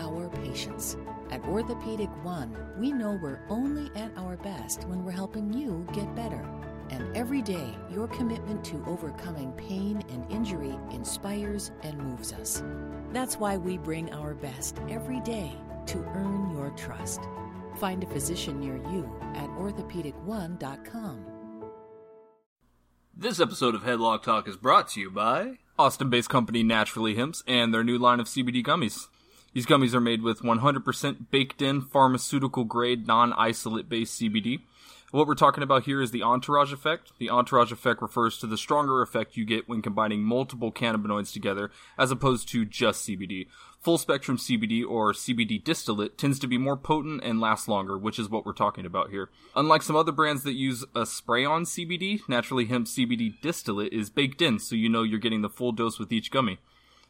our patients. At Orthopedic One, we know we're only at our best when we're helping you get better. And every day, your commitment to overcoming pain and injury inspires and moves us. That's why we bring our best every day to earn your trust. Find a physician near you at orthopedic1.com. This episode of Headlock Talk is brought to you by Austin based company Naturally Hemps and their new line of CBD gummies. These gummies are made with 100% baked in pharmaceutical grade non isolate based CBD. What we're talking about here is the entourage effect. The entourage effect refers to the stronger effect you get when combining multiple cannabinoids together as opposed to just CBD. Full spectrum CBD or CBD distillate tends to be more potent and lasts longer, which is what we're talking about here. Unlike some other brands that use a spray on CBD, Naturally Hemp CBD distillate is baked in so you know you're getting the full dose with each gummy.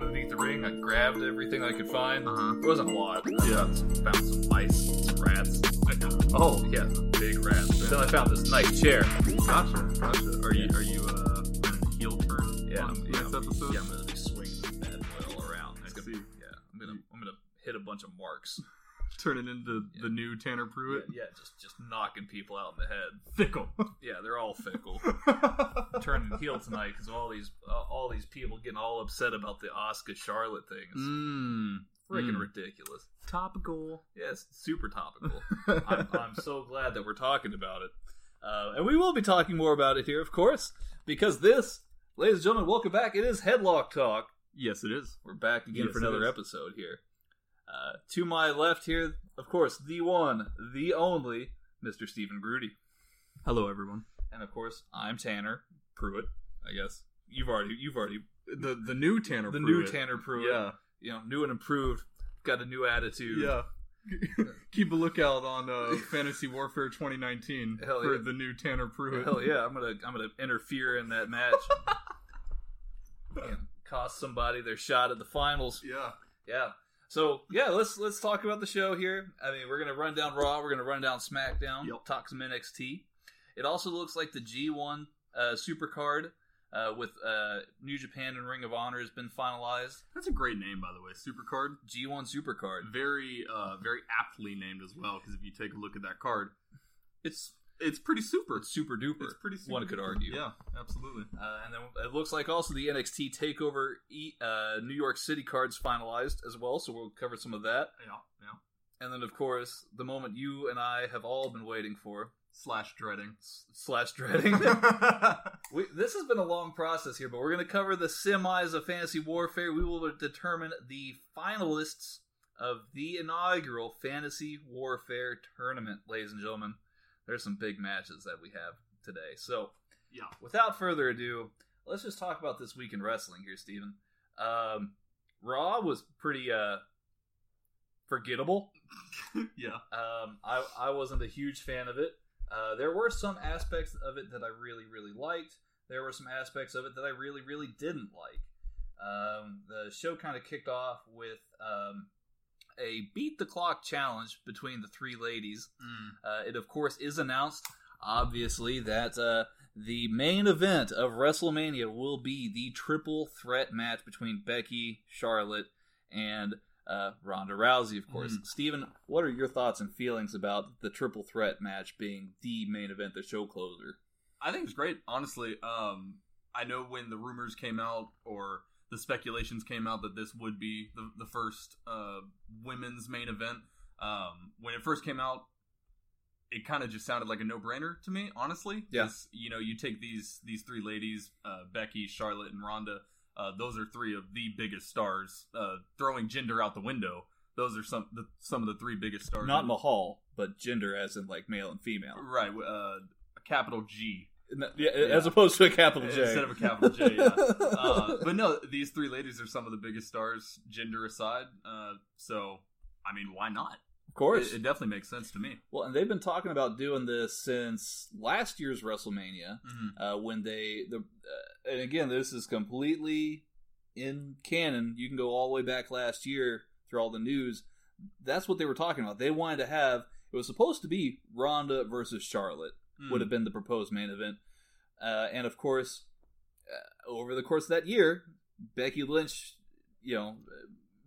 underneath the ring. I grabbed everything I could find. Uh-huh. It wasn't a lot. Yeah. found some, mice, some rats. Oh, yeah, big rats. Then I found this nice chair. Gotcha, gotcha. Are you are you uh a heel turn Yeah, on yeah, next episode? yeah, I'm gonna be swinging boy all around. I gonna, see. Yeah, I'm gonna, I'm gonna hit a bunch of marks. Turn it into Yeah. the new Tanner Yeah, Pruitt. yeah, just, just knocking people out in the head. Fickle. Yeah, they're all fickle. Turning heel tonight because all these, uh, all these people getting all upset about the Oscar Charlotte thing. It's Mmm. freaking mm. ridiculous. Topical. Yeah, it's super topical. I'm, I'm so glad that we're talking about it. Uh, and we will be talking more about it here, of course, because this, ladies and gentlemen, welcome back. It is Headlock Talk. yes, it is. We're back again Yes, for another episode here. Uh, to my left here, of course, the one, the only, Mr. Stephen Grudy. Hello, everyone. And of course, I'm Tanner Pruitt, I guess. You've already, you've already, The the new Tanner. the Pruitt. new Tanner Pruitt. Yeah. You know, new and improved, got a new attitude. Yeah. Keep a lookout on uh, Fantasy Warfare 2019 Hell for yeah. the new Tanner Pruitt. Hell yeah, I'm gonna I'm gonna interfere in that match. and cost somebody their shot at the finals. Yeah. Yeah. So yeah, let's let's talk about the show here. I mean, we're gonna run down Raw, we're gonna run down SmackDown, Yep. talk some NXT. It also looks like the G1 uh, Supercard uh, with uh, New Japan and Ring of Honor has been finalized. That's a great name, by the way. Supercard. G1 Supercard. Very, uh, very aptly named as well. Because if you take a look at that card, It's it's pretty super. it's super duper. It's pretty super. One could argue. Yeah, absolutely. Uh, and then it looks like also the NXT Takeover e- uh, New York City cards finalized as well. So we'll cover some of that. Yeah, yeah. And then, of course, the moment you and I have all been waiting for Slash dreading. s- slash dreading. we, this has been a long process here, but we're going to cover the semis of Fantasy Warfare. We will determine the finalists of the inaugural Fantasy Warfare tournament, ladies and gentlemen. There's some big matches that we have today. So, yeah. without further ado, let's just talk about this week in wrestling here, Steven. Um, Raw was pretty uh, forgettable. yeah. Um, I, I wasn't a huge fan of it. Uh, there were some aspects of it that I really, really liked. There were some aspects of it that I really, really didn't like. Um, the show kind of kicked off with um, a beat the clock challenge between the three ladies. Mm. Uh, it, of course, is announced, obviously, that uh, the main event of WrestleMania will be the triple threat match between Becky, Charlotte, and uh, Ronda Rousey, of course. Mm. Steven, what are your thoughts and feelings about the triple threat match being the main event, the show closer? I think it's great, honestly. Um, I know when the rumors came out or the speculations came out that this would be the, the first uh, women's main event. Um, when it first came out, it kind of just sounded like a no brainer to me, honestly. Yeah. 'Cause, You know, you take these these three ladies, uh, Becky, Charlotte, and Ronda. Uh, those are three of the biggest stars. Uh, throwing gender out the window, those are some the, some of the three biggest stars. Not Mahal, but gender as in like male and female. right. Uh, a capital G Yeah, as opposed to a capital J. instead of a capital J. Yeah. uh, but no, these three ladies are some of the biggest stars, gender aside. Uh, so, I mean, why not? of course. It, it definitely makes sense to me. Well, and they've been talking about doing this since last year's WrestleMania, uh, when they the uh, and again this is completely in canon. You can go all the way back last year through all the news. That's what they were talking about. They wanted to have it was supposed to be Ronda versus Charlotte Hmm. would have been the proposed main event, uh, and of course, uh, over the course of that year, Becky Lynch, you know,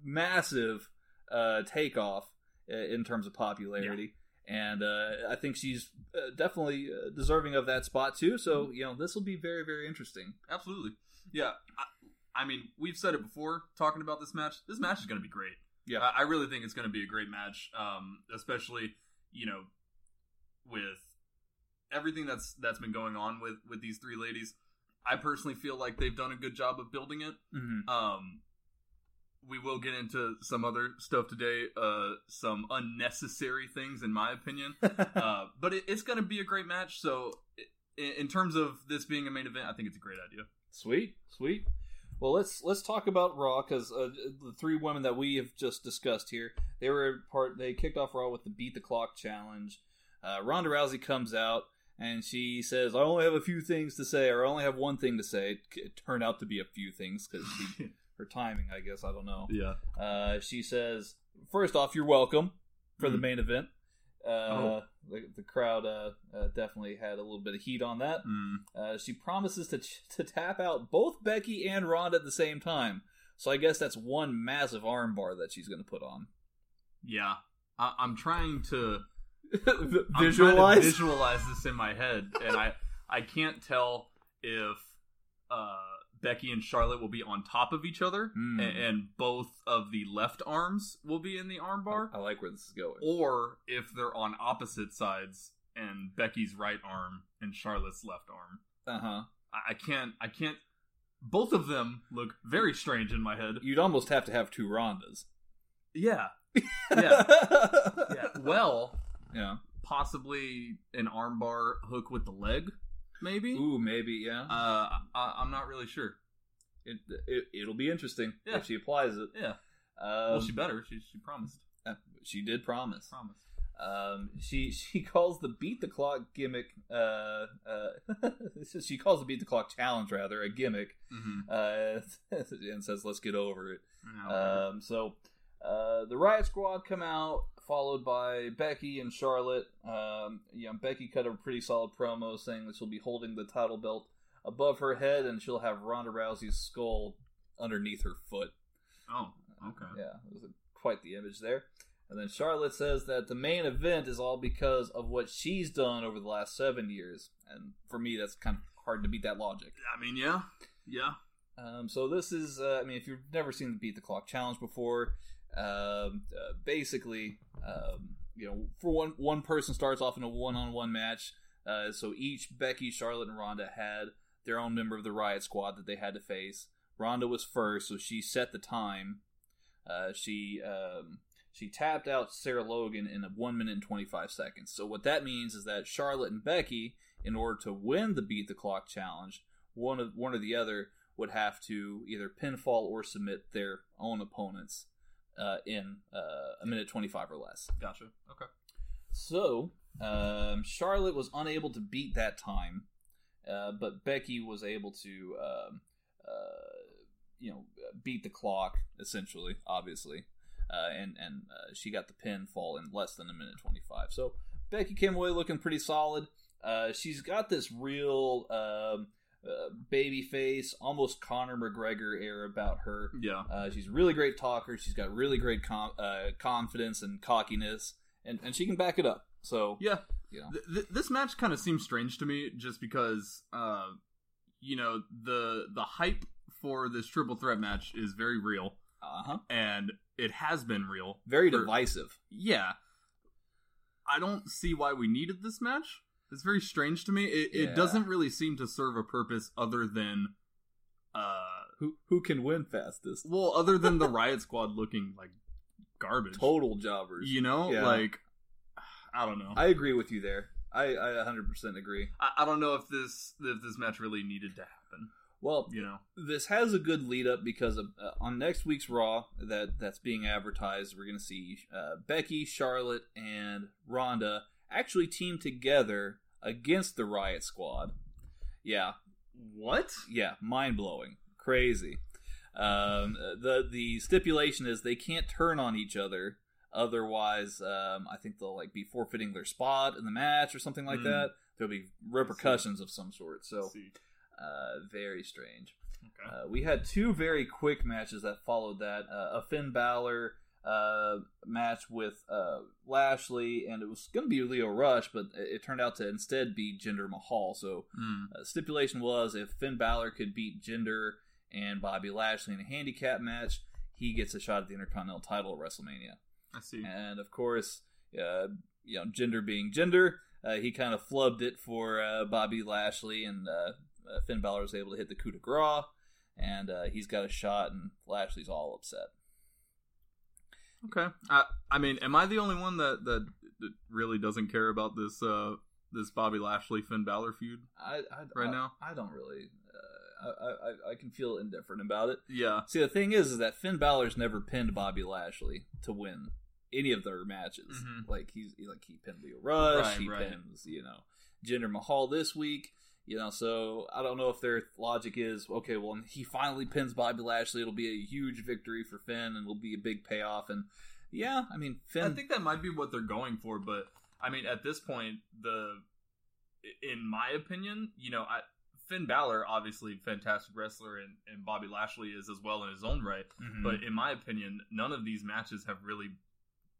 massive uh, takeoff uh, in terms of popularity. And uh, I think she's uh, definitely deserving of that spot too. So you know, this will be very, very interesting. Absolutely. Yeah. I, I mean, we've said it before talking about this match. This match is going to be great. Yeah. I, I really think it's going to be a great match, um, especially, you know, with everything that's that's been going on with with these three ladies. I personally feel like they've done a good job of building it. Mm-hmm. Um, we will get into some other stuff today, uh, some unnecessary things, in my opinion. uh, but it, it's going to be a great match. So, in, in terms of this being a main event, I think it's a great idea. Sweet, sweet. Well, let's let's talk about Raw because uh, the three women that we have just discussed here, they were part. They kicked off Raw with the Beat the Clock challenge. Uh, Ronda Rousey comes out and she says, "I only have a few things to say, or I only have one thing to say." It, it turned out to be a few things because her timing, I guess, I don't know. Yeah. Uh, she says, first off, you're welcome for the Mhm. main event. Uh, Oh. the, the crowd uh, uh, definitely had a little bit of heat on that. Mm. Uh, she promises to to tap out both Becky and Ronda at the same time. So I guess that's one massive armbar that she's going to put on. Yeah. I, I'm trying to I'm trying to Visualize. visualize this in my head, and I I can't tell if uh, Becky and Charlotte will be on top of each other, Hmm. a- and, both of the left arms will be in the armbar, I like where this is going. or if they're on opposite sides and Becky's right arm and Charlotte's left arm. Uh huh. I, I can't. I can't. Both of them look very strange in my head. You'd almost have to have two Rondas. Yeah. Yeah. Yeah. Well, yeah. possibly an armbar hook with the leg, maybe. Ooh, maybe. Yeah. Uh, I, I'm not really sure. it, it it'll be interesting Yeah. if she applies it. Yeah. Um, well, she better. She she promised. uh, she did promise. Promise. Um, she she calls the beat the clock gimmick. Uh, uh, she calls the beat the clock challenge rather a gimmick. Mm-hmm. Uh, and says let's get over it. Um, so uh, the Riot Squad come out, followed by Becky and Charlotte. Um, you know, Becky cut a pretty solid promo saying that she'll be holding the title belt above her head, and she'll have Ronda Rousey's skull underneath her foot. oh, okay. Yeah, it was a, quite the image there. And then Charlotte says that the main event is all because of what she's done over the last seven years. And for me, that's kind of hard to beat that logic. I mean, yeah, yeah. Um, so this is, uh, I mean, if you've never seen the Beat the Clock challenge before, um, uh, basically, um, you know, for one one person starts off in a one on one match. Uh, so each Becky, Charlotte, and Ronda had their own member of the Riot Squad that they had to face. Ronda was first, so she set the time. Uh, she um, she tapped out Sarah Logan in one minute and twenty five seconds. So what that means is that Charlotte and Becky, in order to win the Beat the Clock challenge, one of one or the other would have to either pinfall or submit their own opponents uh, in uh, a minute 25 or less. Gotcha. Okay. So, um, Charlotte was unable to beat that time, uh, but Becky was able to, um, uh, you know, beat the clock, essentially, obviously. Uh, and and uh, she got the pinfall in less than a minute 25. So, Becky came away looking pretty solid. Uh, she's got this real um, uh, baby face, almost Conor McGregor air about her. Yeah. Uh, she's a really great talker. She's got really great com- uh, confidence and cockiness, and, and she can back it up. So Yeah. you know, Th- th- this match kind of seems strange to me just because uh you know the the hype for this triple threat match is very real uh huh, and it has been real very for- divisive. yeah i don't see why we needed this match it's very strange to me it, Yeah. it doesn't really seem to serve a purpose other than uh Who who can win fastest? well other than the riot squad looking like garbage Total jobbers. you know Yeah. like i don't know I agree with you there. I I 100% agree. I, I don't know if this if this match really needed to happen Well, you know this has a good lead up because of, uh, on next week's Raw that that's being advertised, we're going to see uh, Becky, Charlotte, and Ronda actually team together against the Riot Squad. Yeah, what yeah, mind blowing, crazy. Um, the the stipulation is they can't turn on each other, otherwise, um, I think they'll like be forfeiting their spot in the match or something like Mm. that. There'll be repercussions of some sort. So, uh, very strange. Okay. Uh, we had two very quick matches that followed that. Uh, a Finn Balor uh, match with uh, Lashley, and it was going to be Lio Rush, but it, turned out to instead be Jinder Mahal. So, Hmm. uh, stipulation was if Finn Balor could beat Jinder and Bobby Lashley in a handicap match, he gets a shot at the Intercontinental title at WrestleMania. I see. And of course, uh, you know, Jinder being Jinder, uh, he kind of flubbed it for uh, Bobby Lashley, and uh, uh, Finn Balor was able to hit the coup de grace, and uh, he's got a shot, and Lashley's all upset. Okay. I I mean, am I the only one that that, that really doesn't care about this uh this Bobby Lashley Finn Balor feud? I, I Right I- now? I don't really. Uh, I, I I can feel indifferent about it. Yeah. See, the thing is, is that Finn Balor's never pinned Bobby Lashley to win any of their matches. Mhm. Like he's like he pinned Lio Rush, Right, he right. pins you know Jinder Mahal this week. You know, so I don't know if their logic is okay. Well, he finally pins Bobby Lashley. It'll be a huge victory for Finn, and will be a big payoff. And yeah, I mean, Finn. I think that might be what they're going for, but I mean, at this point, the in my opinion, you know, I, Finn Balor obviously fantastic wrestler, and, and Bobby Lashley is as well in his own right. Mhm. But in my opinion, none of these matches have really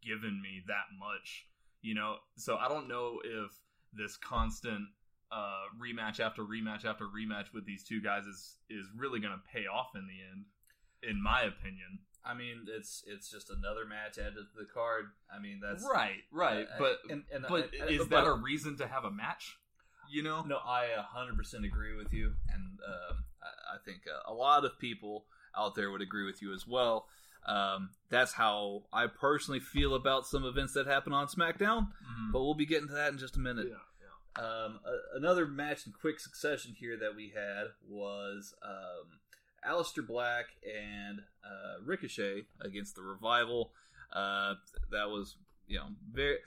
given me that much. You know, so I don't know if this constant uh, rematch after rematch after rematch with these two guys is is really going to pay off in the end. In my opinion, I mean, it's it's just another match added to the card. I mean, that's right, right. uh, but and, and, but and- is but- that a reason to have a match? You know, No, I 100% agree with you, and um, I, I think uh, a lot of people out there would agree with you as well. Um, that's how I personally feel about some events that happen on SmackDown, Mhm. but we'll be getting to that in just a minute. yeah. Um, a, another match in quick succession here that we had was um, Aleister Black and uh, Ricochet against the Revival. Uh, that was, you know, very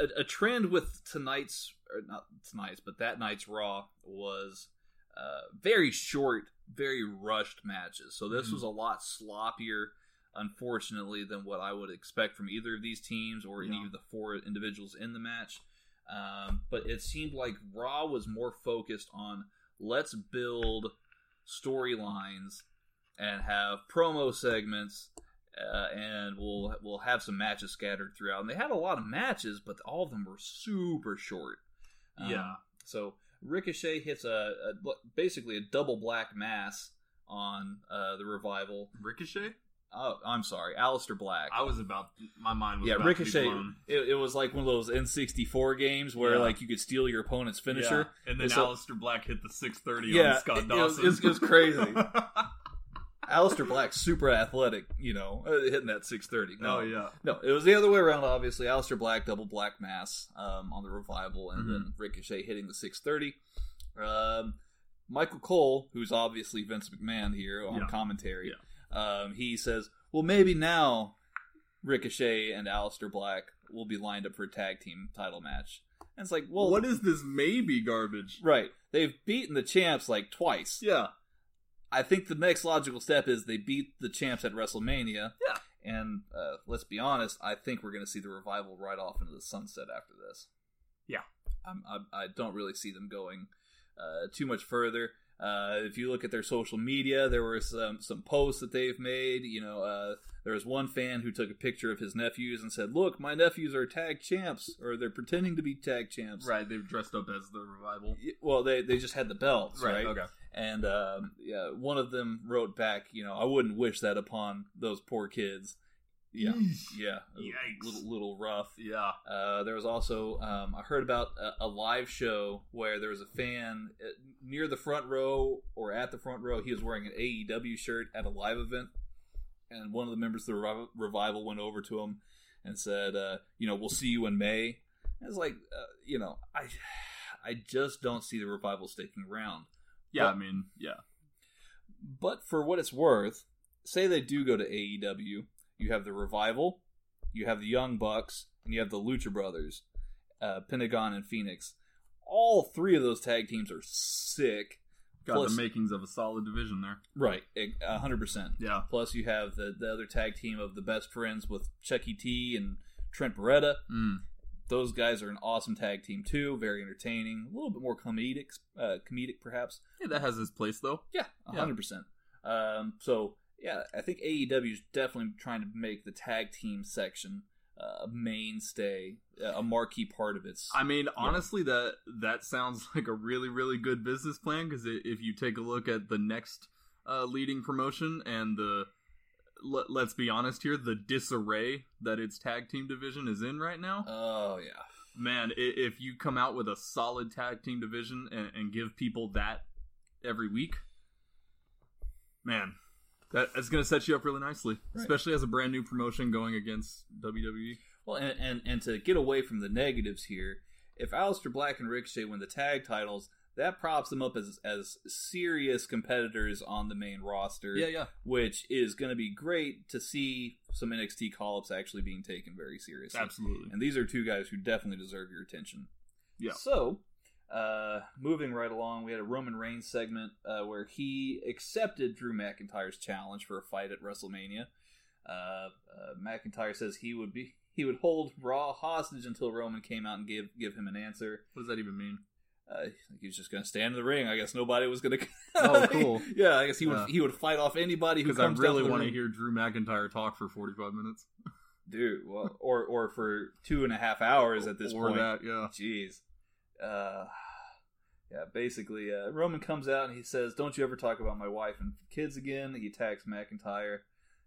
a, a trend with tonight's or not tonight's, but that night's Raw was uh, very short, very rushed matches. So this Mhm. was a lot sloppier, unfortunately, than what I would expect from either of these teams or any of the four individuals in the match. Um, but it seemed like Raw was more focused on let's build storylines and have promo segments, uh, and we'll we'll have some matches scattered throughout. And they had a lot of matches, but all of them were super short. Um, Yeah. So Ricochet hits a, a basically a double black mass on uh, the revival. Ricochet. Oh, I'm sorry, Aleister Black. I was about my mind was yeah, about to be Ricochet. It, it was like one of those N64 games where Yeah. like you could steal your opponent's finisher. Yeah. and then so- Aleister Black hit the 630 Yeah, on Scott it- it Dawson. it was- it was crazy. Aleister Black, super athletic, you know, uh, hitting that 630. No, oh yeah, no, it was the other way around. Obviously, Aleister Black double black mass um, on the revival, and then Ricochet hitting the 630. Um, Michael Cole, who's obviously Vince McMahon here on Yeah. commentary, um, he says, "Well, maybe now Ricochet and Aleister Black will be lined up for a tag team title match." And it's like, well, what is this maybe garbage? right? They've beaten the champs like twice. Yeah, I think the next logical step is they beat the champs at WrestleMania. Yeah. And uh, let's be honest, I think we're going to see the revival right off into the sunset after this. Yeah. I'm, I, I don't really see them going uh, too much further. Uh, if you look at their social media, there were some some posts that they've made. You know, uh, there was one fan who took a picture of his nephews and said, "Look, my nephews are tag champs, or they're pretending to be tag champs." Right, they've dressed up as the revival. Well, they they just had the belts, right? Okay. And um, yeah, one of them wrote back, you know, I wouldn't wish that upon those poor kids. Yeah, yeah, a Yikes. little little rough. Yeah. Uh, there was also um, I heard about a, a live show where there was a fan uh, near the front row or at the front row. He was wearing an AEW shirt at a live event, and one of the members of the Revi- revival went over to him and said, uh, "You know, we'll see you in May." And it's like, uh, you know, I I just don't see the revival sticking around. Yeah, Well- I mean, yeah. But for what it's worth, say they do go to AEW, you have the Revival, you have the Young Bucks, and you have the Lucha Brothers, uh, Pentagon and Fénix. All three of those tag teams are sick. Got Plus- the makings of a solid division there. Right, a hundred percent. Yeah. Plus, you have the, the other tag team of the best friends with Chucky T and Trent Beretta. Mm. Those guys are an awesome tag team too. Very entertaining. A little bit more comedic, uh, comedic perhaps. Yeah, that has its place though. Yeah, Yeah. hundred percent. Um, so yeah, I think AEW is definitely trying to make the tag team section uh, a mainstay, uh, a marquee part of its. I mean, honestly, that that sounds like a really, really good business plan. Because if you take a look at the next uh, leading promotion and the let, let's be honest here, the disarray that its tag team division is in right now, oh yeah, man, if you come out with a solid tag team division and, and give people that every week, man, that, that's going to set you up really nicely, Right. especially as a brand new promotion going against. WWE. Well, and, and and to get away from the negatives here, if Aleister Black and Ricochet win the tag titles, that props them up as as serious competitors on the main roster. Yeah, yeah. which is going to be great to see some NXT call ups actually being taken very seriously. Absolutely. And these are two guys who definitely deserve your attention. Yeah. So, uh, moving right along, we had a Roman Reigns segment uh, where he accepted Drew McIntyre's challenge for a fight at WrestleMania. Uh, uh, McIntyre says he would be he would hold Raw hostage until Roman came out and give give him an answer. What does that even mean? Uh, he was just going to stand in the ring. I guess nobody was going to. Oh, cool. yeah, I guess he would Yeah. he would fight off anybody who Because I really want want to hear Drew McIntyre talk for 45 minutes. dude. Well, or or for two and a half hours at this or point. that, yeah. Jeez. Uh, yeah, basically, uh, Roman comes out and he says, "Don't you ever talk about my wife and kids again." He attacks McIntyre,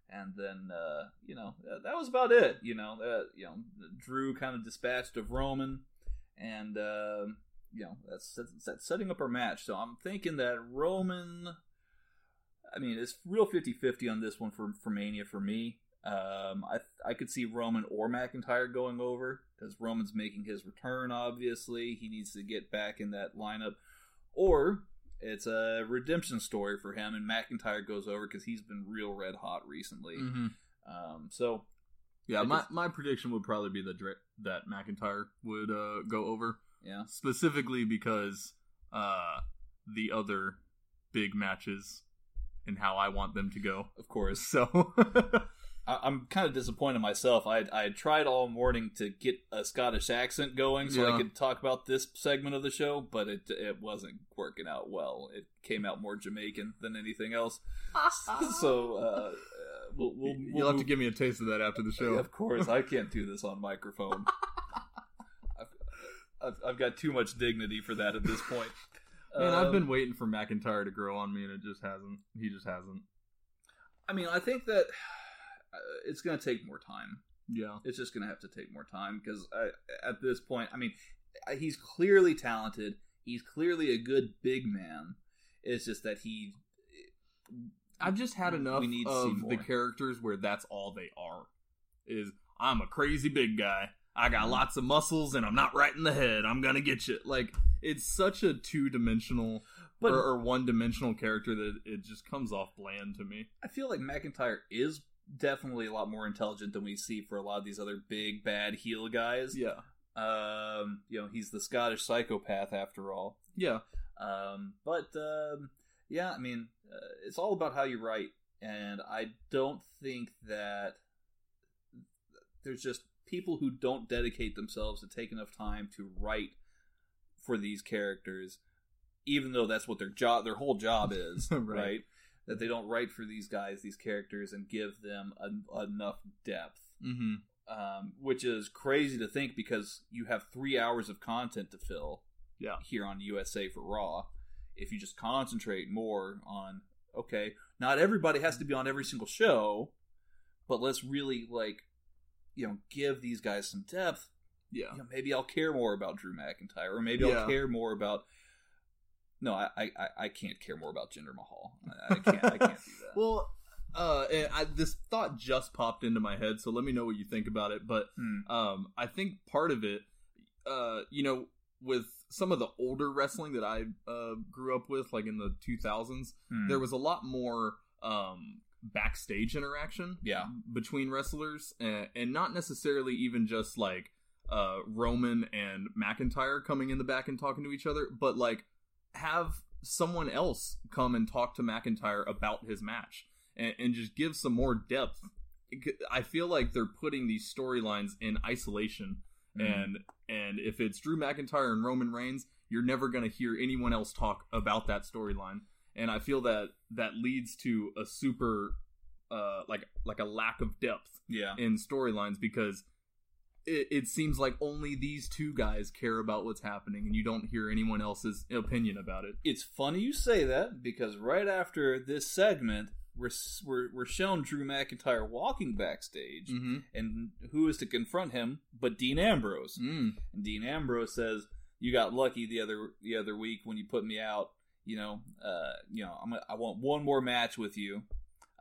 and then uh, you know that, that was about it. You know, uh, you know, Drew kind of dispatched of Roman, and um you know that's, that's that's setting up our match. So I'm thinking that Roman. I mean, it's real 50-50 on this one for for Mania for me. Um, I I could see Roman or McIntyre going over because Roman's making his return. Obviously, he needs to get back in that lineup, or it's a redemption story for him, and McIntyre goes over because he's been real red hot recently. Mm-hmm. Um, so Yeah, I my, just- my prediction would probably be that that McIntyre would uh, go over, yeah, specifically because uh, the other big matches and how I want them to go. of course. So, I, I'm kind of disappointed myself. I I tried all morning to get a Scottish accent going so I could talk about this segment of the show, but it it wasn't working out well. It came out more Jamaican than anything else. so uh, uh, we'll, we'll, you'll we'll have to give me a taste of that after the show. Of course, I can't do this on microphone. I've, I've, I've got too much dignity for that at this point. Man, I've Um, been waiting for McIntyre to grow on me, and it just hasn't. He just hasn't. I mean, I think that it's going to take more time. Yeah. It's just going to have to take more time because at this point, I mean, he's clearly talented. He's clearly a good big man. It's just that he. I've just had enough We need of the characters where that's all they are. Is I'm a crazy big guy. I Mm-hmm. got lots of muscles and I'm not right in the head. I'm gonna get you. Like it's such a two dimensional or, or one dimensional character that it just comes off bland to me. I feel like McIntyre is definitely a lot more intelligent than we see for a lot of these other big bad heel guys. Yeah. Um, you know, he's the Scottish psychopath after all. Yeah. Um, but um, yeah, I mean, uh, it's all about how you write, and I don't think that there's just people who don't dedicate themselves to take enough time to write for these characters, even though that's what their job, their whole job is, Right. right. That they don't write for these guys, these characters, and give them en- enough depth Mm-hmm. um, which is crazy to think because you have three hours of content to fill Yeah. here on USA for Raw. If you just concentrate more on, okay, not everybody has to be on every single show, but let's really like, you know, give these guys some depth. Yeah. You know, maybe I'll care more about Drew McIntyre, or maybe Yeah. I'll care more about. No, I, I, I- can't care more about Jinder Mahal. I, I can't. I can't do that. Well, uh, I, this thought just popped into my head, so let me know what you think about it. But Hmm. um, I think part of it, uh, you know, with some of the older wrestling that I uh, grew up with, like in the 2000s, Hmm. there was a lot more um, backstage interaction Yeah. between wrestlers, and, and not necessarily even just like uh, Roman and McIntyre coming in the back and talking to each other, but like have someone else come and talk to McIntyre about his match and, and just give some more depth. I feel like they're putting these storylines in isolation, Mhm. and and if it's Drew McIntyre and Roman Reigns, you're never going to hear anyone else talk about that storyline. And I feel that that leads to a super, uh, like like a lack of depth yeah. in storylines because it, it seems like only these two guys care about what's happening, and you don't hear anyone else's opinion about it. It's funny you say that because right after this segment, we're we're, we're shown Drew McIntyre walking backstage, Mm-hmm. and who is to confront him but Dean Ambrose? Mm. And Dean Ambrose says, "You got lucky the other the other week when you put me out. You know, uh, you know, I'm, I want one more match with you.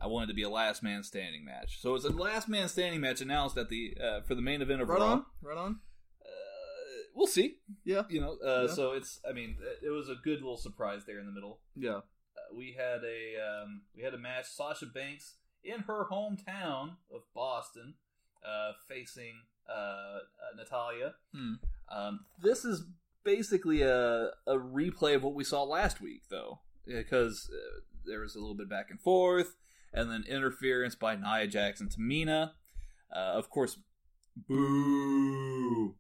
I wanted to be a last man standing match. So it's a last man standing match announced at the uh, for the main event of Right Raw. on, right on. Uh, we'll see. Yeah, You know, uh, Yeah. so it's. I mean, it was a good little surprise there in the middle. yeah. Uh, we had a um, we had a match. Sasha Banks in her hometown of Boston, uh, facing uh, uh, Natalya. Hmm. Um, this is basically a a replay of what we saw last week, though, because uh, there was a little bit back and forth, and then interference by Nia Jackson Tamina. Uh, of course, boo.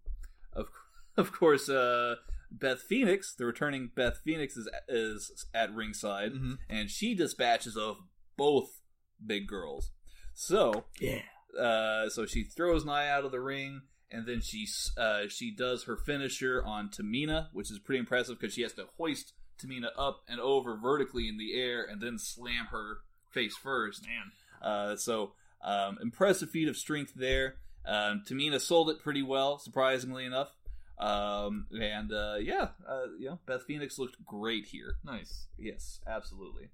Of of course, uh, Beth Phoenix, the returning Beth Phoenix, is is at ringside, Mhm. and she dispatches of both big girls. So Yeah. uh, so she throws Nia out of the ring, and then she uh, she does her finisher on Tamina, which is pretty impressive because she has to hoist Tamina up and over vertically in the air, and then slam her face first. Man. Uh, so um, impressive feat of strength there. Um, Tamina sold it pretty well, surprisingly enough. Um, and uh, yeah, uh, you know, Beth Phoenix looked great here. Nice. Yes, absolutely.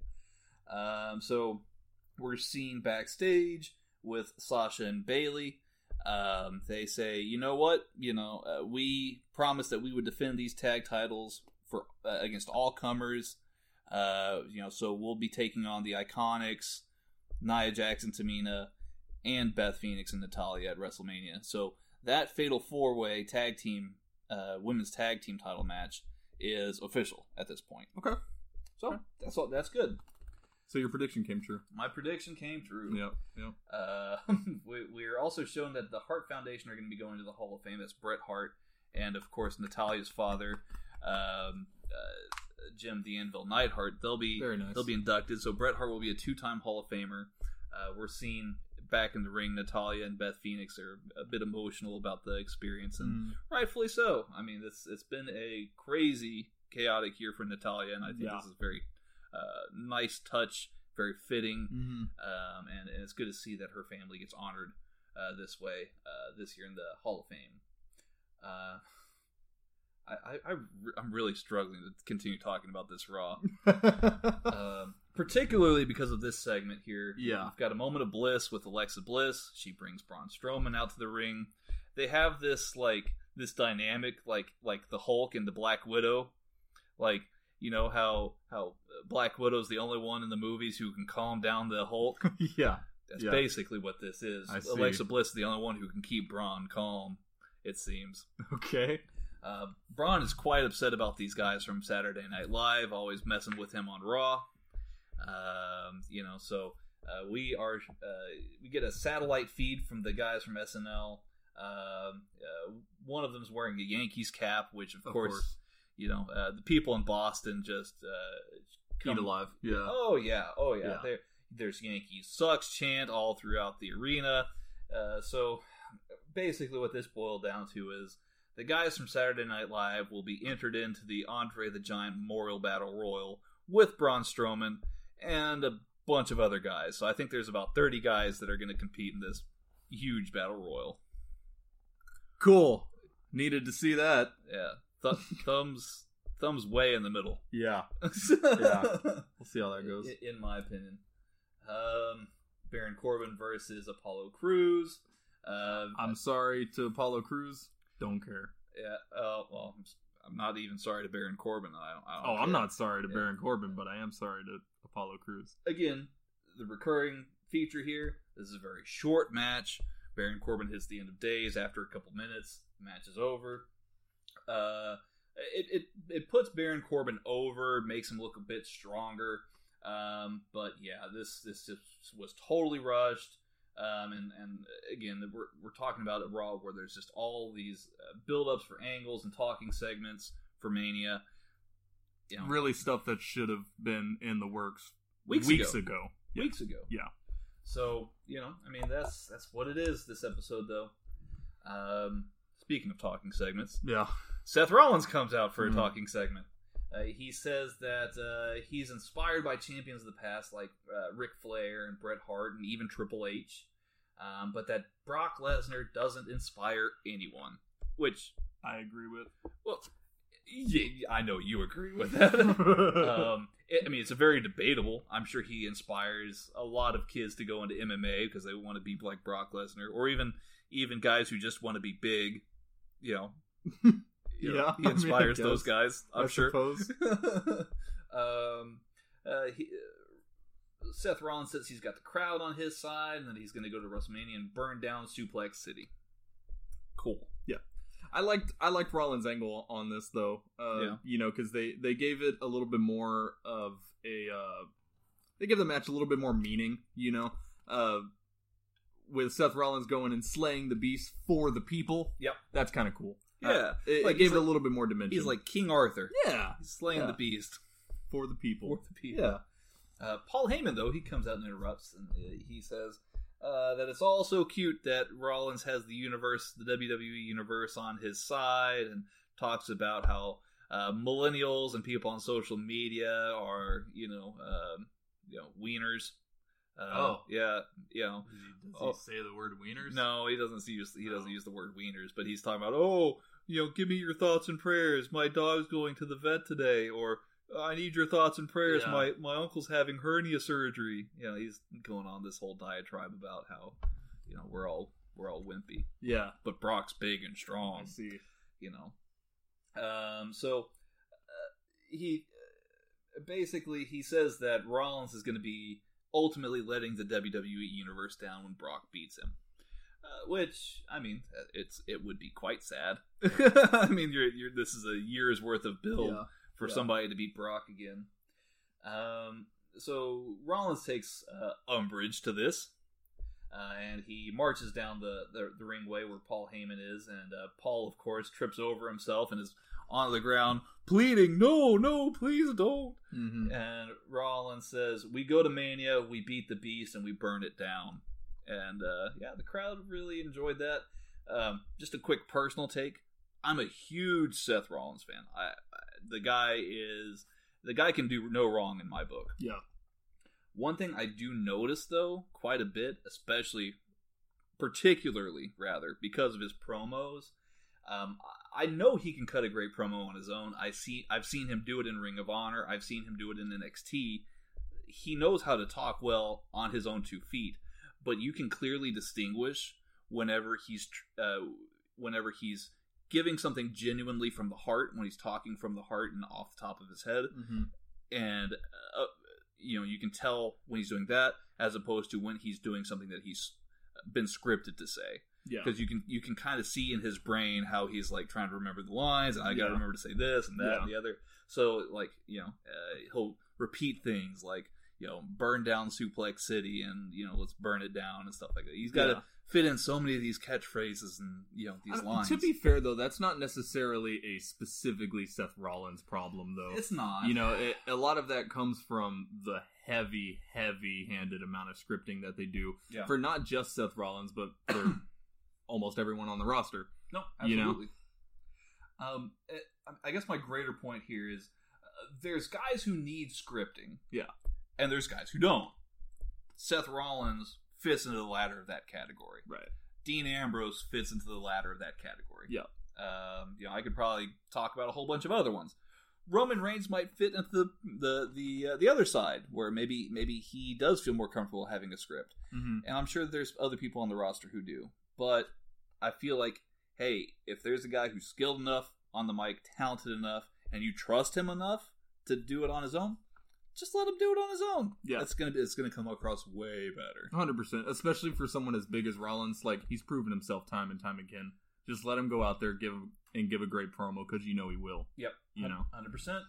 Um, so we're seen backstage with Sasha and Bayley. Um, they say, you know what? You know, uh, we promised that we would defend these tag titles for uh, against all comers. Uh, you know, so we'll be taking on the Iconics, Nia Jackson, Tamina, and Beth Phoenix and Natalya at WrestleMania. So that Fatal Four Way Tag Team, uh, Women's Tag Team Title match is official at this point. Okay. So that's all. That's good. So your prediction came true. My prediction came true. Yep. Yep. Uh, we, we're also shown that the Hart Foundation are going to be going to the Hall of Fame. That's Bret Hart, and of course Natalya's father, um, uh, Jim the Anvil Neidhart. They'll be Very nice. they'll be inducted. So Bret Hart will be a two-time Hall of Famer. Uh, we're seeing back in the ring. Natalya and Beth Phoenix are a bit emotional about the experience, and Mm. rightfully so. I mean, it's it's been a crazy, chaotic year for Natalya, and I think Yeah. this is very uh, nice touch, very fitting, Mm-hmm. um, and, and it's good to see that her family gets honored uh, this way uh, this year in the Hall of Fame. I, I, I'm really struggling to continue talking about this Raw, um, particularly because of this segment here. Yeah. We've got a moment of bliss with Alexa Bliss. She brings Braun Strowman out to the ring. They have this like this dynamic, like like the Hulk and the Black Widow, like you know how how Black Widow's the only one in the movies who can calm down the Hulk. yeah. That's Yeah. basically what this is. I see. Alexa Bliss is the only one who can keep Braun calm. It seems. Okay. Uh, Braun is quite upset about these guys from Saturday Night Live, always messing with him on Raw. Um, you know, so uh, we are uh, we get a satellite feed from the guys from SNL. Um, uh, one of them's wearing a Yankees cap, which of, Of course, course. you know, uh, the people in Boston just uh, Eat come- alive. Yeah. Oh yeah, oh yeah. Yeah. There, there's Yankees sucks chant all throughout the arena. Uh, so basically, what this boiled down to is the guys from Saturday Night Live will be entered into the Andre the Giant Memorial Battle Royal with Braun Strowman and a bunch of other guys. So I think there's about 30 guys that are going to compete in this huge battle royal. Cool. Needed to see that. Yeah, Th- thumbs thumbs way in the middle. Yeah. yeah, We'll see how that goes. in, my opinion. Um, Baron Corbin versus Apollo Crews. Uh, I'm sorry to Apollo Crews. Don't care. yeah. Uh, well, I'm, I'm not even sorry to Baron Corbin. I don't, I don't Oh, I'm not sorry to Yeah. Baron Corbin, but I am sorry to Apollo Crews. Again, the recurring feature here. This is a very short match. Baron Corbin hits the end of days after a couple minutes. Match is over. Uh, it, it it puts Baron Corbin over, makes him look a bit stronger. Um, but yeah, this this just was totally rushed. Um, and and again, we're we're talking about a Raw where there's just all these uh, build-ups for angles and talking segments for Mania. You know, Really stuff that should have been in the works Weeks weeks ago. ago. Yeah. weeks ago. Yeah. So you know, I mean, that's that's what it is. This episode, though. Um, speaking of talking segments, Yeah. Seth Rollins comes out for a Mhm. talking segment. Uh, he says that uh, he's inspired by champions of the past like uh, Ric Flair and Bret Hart and even Triple H, um, but that Brock Lesnar doesn't inspire anyone. Which, I agree with. well, yeah, I know you agree with that. um, it, I mean, it's a very debatable. I'm sure he inspires a lot of kids to go into MMA because they want to be like Brock Lesnar, or even even guys who just want to be big. You know, You know, Yeah, he I mean, I inspires those guys. I'm I sure. um, uh, he, uh, Seth Rollins says he's got the crowd on his side, and that he's going to go to WrestleMania and burn down Suplex City. Cool. Yeah, I liked I liked Rollins' angle on this though. Uh, Yeah. You know, because they they gave it a little bit more of a uh, they give the match a little bit more meaning. You know, uh, with Seth Rollins going and slaying the beast for the people. Yep. That's kind of cool. Yeah. Uh, it, Like, it gave it a little bit more dimension. He's like King Arthur. yeah, He's slaying Yeah. the beast for the people. for the people. Yeah. Uh, Paul Heyman, though, he comes out and interrupts, and uh, he says uh, that it's all so cute that Rollins has the universe, the WWE universe, on his side, and talks about how uh, millennials and people on social media are, you know, um, you know, wieners. Uh, Oh. yeah, you know. Does Oh. say the word wieners? No, he doesn't use he doesn't Oh. use the word wieners, but he's talking about oh, you know, give me your thoughts and prayers. My dog's going to the vet today, or I need your thoughts and prayers. Yeah. My my uncle's having hernia surgery. You know, he's going on this whole diatribe about how you know we're all we're all wimpy, Yeah. but Brock's big and I strong. see. You know, um, so uh, he uh, basically he says that Rollins is going to be ultimately letting the WWE universe down when Brock beats him. Uh, which I mean, uh, it's it would be quite sad. I mean, you're, you're this is a year's worth of build Yeah. For Yeah. somebody to beat Brock again. Um, so Rollins takes uh, umbrage to this, uh, and he marches down the, the the ringway where Paul Heyman is, and uh, Paul, of course, trips over himself and is on the ground pleading, "No, no, please don't." Mm-hmm. And Rollins says, "We go to Mania, we beat the Beast, and we burn it down." And uh, yeah, the crowd really enjoyed that. Um, just a quick personal take: I'm a huge Seth Rollins fan. I, I the guy is the guy can do no wrong in my book. Yeah. One thing I do notice though, quite a bit, especially particularly rather because of his promos. Um, I know he can cut a great promo on his own. I see I've seen him do it in Ring of Honor. I've seen him do it in NXT. He knows how to talk well on his own two feet, but you can clearly distinguish whenever he's uh, whenever he's giving something genuinely from the heart when he's talking from the heart and off the top of his head Mm-hmm. and uh, you know you can tell when he's doing that as opposed to when he's doing something that he's been scripted to say Yeah. because you can you can kind of see in his brain how he's like trying to remember the lines and I got to Yeah. remember to say this and that and the other so like you know uh, he'll repeat things like you know, burn down Suplex City and you know, let's burn it down and stuff like that. He's got to Yeah. Fit in so many of these catchphrases and you know these I- lines. To be fair, though, that's not necessarily a specifically Seth Rollins problem, though. it's not. you know, it, a lot of that comes from the heavy, heavy-handed amount of scripting that they do Yeah. for not just Seth Rollins, but for almost everyone on the roster. No, You know? absolutely. Um, eh, I guess my greater point here is uh, there's guys who need scripting, Yeah. and there's guys who don't. Seth Rollins fits into the latter of that category. Right. Dean Ambrose fits into the latter of that category. Yeah. Um, you know, I could probably talk about a whole bunch of other ones. Roman Reigns might fit into the the the uh, the other side, where maybe maybe he does feel more comfortable having a script Mm-hmm. and I'm sure there's other people on the roster who do. But I feel like, hey, if there's a guy who's skilled enough on the mic, talented enough, and you trust him enough to do it on his own, just let him do it on his own. Yeah. it's gonna be it's gonna come across way better. Hundred percent, especially for someone as big as Rollins. Like he's proven himself time and time again. Just let him go out there, give him and give a great promo because you know he will. Yep, You know. hundred percent.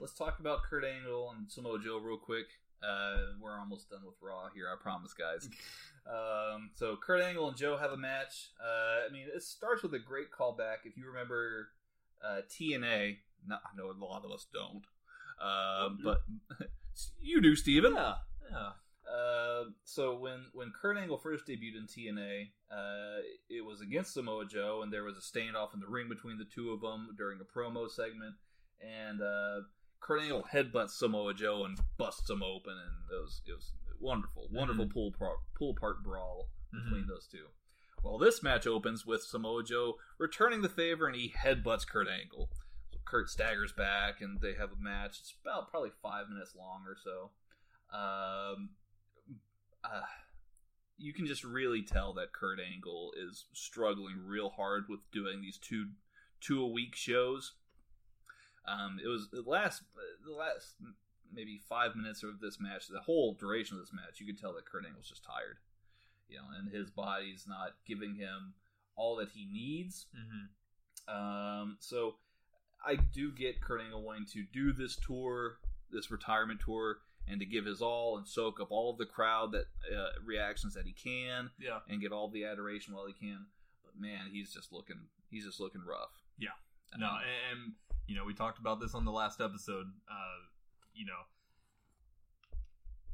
Let's talk about Kurt Angle and Samoa Joe real quick. Uh, we're almost done with Raw here, I promise, guys. um, so Kurt Angle and Joe have a match. Uh, I mean, it starts with a great callback. If you remember uh, TNA, no, I know a lot of us don't, uh, but you do, Steven. Yeah, yeah. Uh, so when when Kurt Angle first debuted in TNA, uh, it was against Samoa Joe, and there was a standoff in the ring between the two of them during a promo segment, and uh, Kurt Angle headbutts Samoa Joe and busts him open, and it was it was wonderful, wonderful pull pro- pull apart brawl between those two. Well, this match opens with Samoa Joe returning the favor, and he headbutts Kurt Angle. Kurt staggers back, and they have a match. It's about probably five minutes long or so. Um, uh, you can just really tell that Kurt Angle is struggling real hard with doing these two two a week shows. Um, it was the last the last maybe five minutes of this match, the whole duration of this match, you could tell that Kurt Angle's just tired, you know, and his body's not giving him all that he needs. Mm-hmm. Um, so I do get Kurt Angle wanting to do this tour, this retirement tour, and to give his all and soak up all of the crowd that uh, reactions that he can, Yeah. and get all the adoration while he can. But man, he's just looking, he's just looking rough. Yeah. Um, No, and, and you know we talked about this on the last episode. Uh, you know,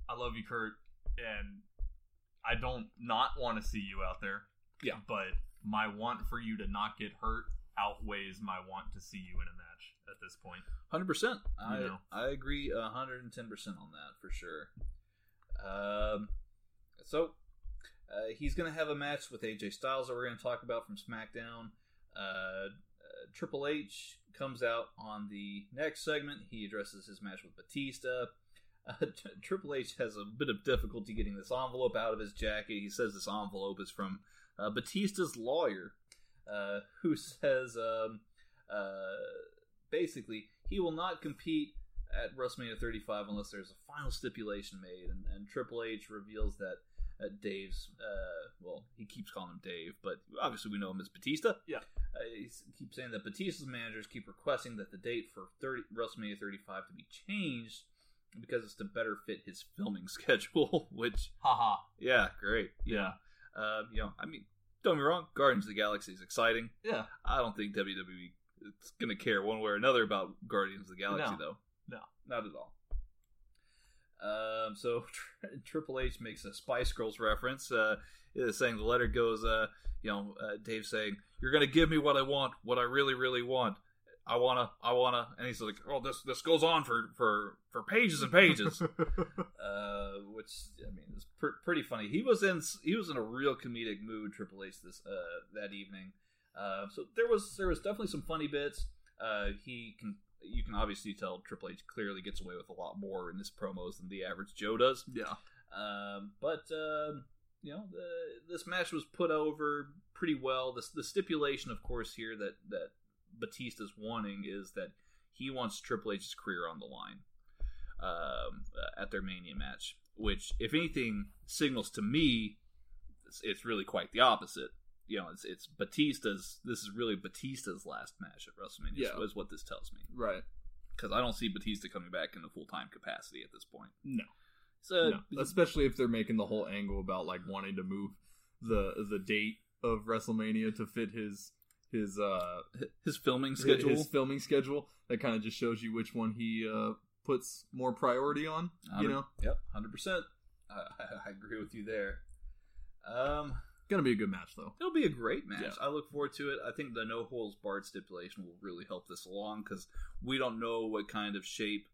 I love you, Kurt, and I don't not want to see you out there. Yeah. but my want for you to not get hurt outweighs my want to see you in a match at this point. Hundred percent. I know. I agree hundred and ten percent on that for sure. Um, so uh, he's gonna have a match with AJ Styles that we're gonna talk about from SmackDown. Uh, uh, Triple H comes out on the next segment. He addresses his match with Batista. Uh, Triple H has a bit of difficulty getting this envelope out of his jacket. He says this envelope is from uh, Batista's lawyer, uh, who says um, uh, basically he will not compete at WrestleMania 35 unless there's a final stipulation made. And, and Triple H reveals that uh, Dave's, uh, well, he keeps calling him Dave, but obviously we know him as Batista. Yeah. Uh, he keeps saying that Batista's managers keep requesting that the date for 30, WrestleMania 35 to be changed because it's to better fit his filming schedule, which, Haha. yeah, great. Yeah. Uh, you know, I mean, don't get me wrong, Guardians of the Galaxy is exciting. Yeah. I don't think WWE is going to care one way or another about Guardians of the Galaxy, No. though. No. Not at all. Um, so Triple H makes a Spice Girls reference, uh, saying the letter goes, uh, you know, uh, Dave saying, "You're going to give me what I want, what I really, really want. I wanna, I wanna," and he's like, "Oh, this this goes on for for for pages and pages." uh, which I mean is pr- pretty funny. He was in he was in a real comedic mood. Triple H this uh, that evening. Uh, so there was there was definitely some funny bits. Uh, he can you can obviously tell Triple H clearly gets away with a lot more in his promos than the average Joe does. yeah. Um, but um, you know, the, this match was put over pretty well. The, the stipulation, of course, here that that Batista's wanting is that he wants Triple H's career on the line um, uh, at their Mania match. Which, if anything, signals to me it's, it's really quite the opposite. You know, it's it's Batista's. This is really Batista's last match at WrestleMania. Yeah. is what this tells me Right. because I don't see Batista coming back in a full time capacity at this point. No. So no. Especially if they're making the whole angle about like wanting to move the the date of WrestleMania to fit his his uh his filming schedule. His filming schedule that kind of just shows you which one he uh puts more priority on. You know. Yep, hundred percent. I agree with you there. Um, gonna be a good match though. It'll be a great match. Yeah. I look forward to it. I think the no holds barred stipulation will really help this along because we don't know what kind of shape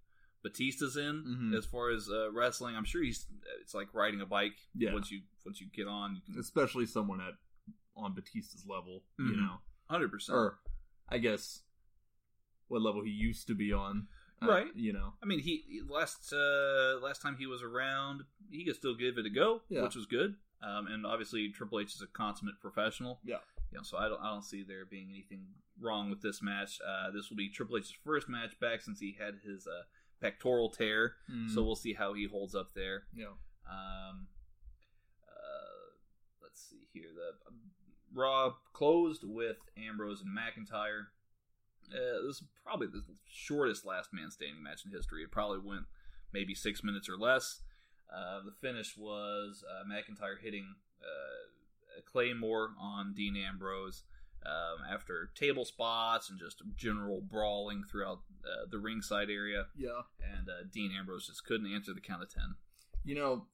Batista's in Mhm. as far as uh, wrestling. I'm sure he's. It's like riding a bike. Yeah. Once you once you get on, you can Especially someone at on Batista's level, you Mhm. know. Hundred percent. Or I guess what level he used to be on. uh, Right. you know. I mean, he he- last uh, last time he was around, he could still give it a go, Yeah. which was good. Um, and obviously, Triple H is a consummate professional. Yeah. You know, so I don't I don't see there being anything wrong with this match. Uh, this will be Triple H's first match back since he had his uh, pectoral tear. Mm. So we'll see how he holds up there. yeah. Um, uh, let's see here. The Raw closed with Ambrose and McIntyre. Uh, this is probably the shortest last man standing match in history. It probably went maybe six minutes or less. Uh, the finish was uh, McIntyre hitting uh, a Claymore on Dean Ambrose um, after table spots and just general brawling throughout uh, the ringside area. Yeah. And uh, Dean Ambrose just couldn't answer the count of 10. You know,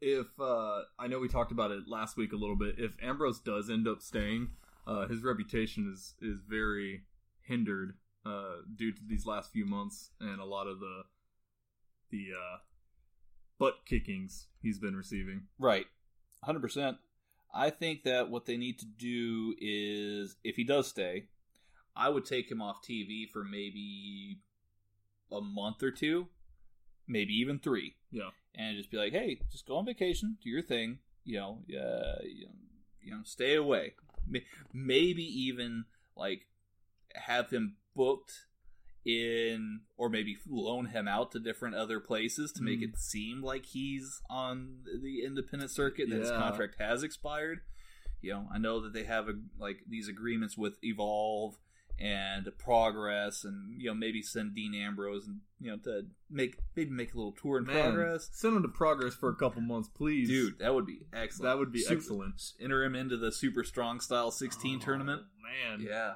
if uh I know we talked about it last week a little bit, if Ambrose does end up staying, uh his reputation is is very hindered uh due to these last few months and a lot of the the uh butt kickings he's been receiving. Right. 100%. I think that what they need to do is, if he does stay, I would take him off TV for maybe a month or two, maybe even three, Yeah. and just be like, hey, just go on vacation, do your thing, you know, uh, you know, you know stay away. Maybe even like have him booked in or maybe loan him out to different other places to make Mm. it seem like he's on the independent circuit and that his contract has expired. You know, I know that they have a, like these agreements with Evolve and Progress, and you know maybe send Dean Ambrose and you know to make maybe make a little tour in Man, progress. send him to progress for a couple months, please. Dude, that would be excellent. That would be Super- excellent. Enter him into the Super Strong Style 16 Oh, tournament. Man. Yeah.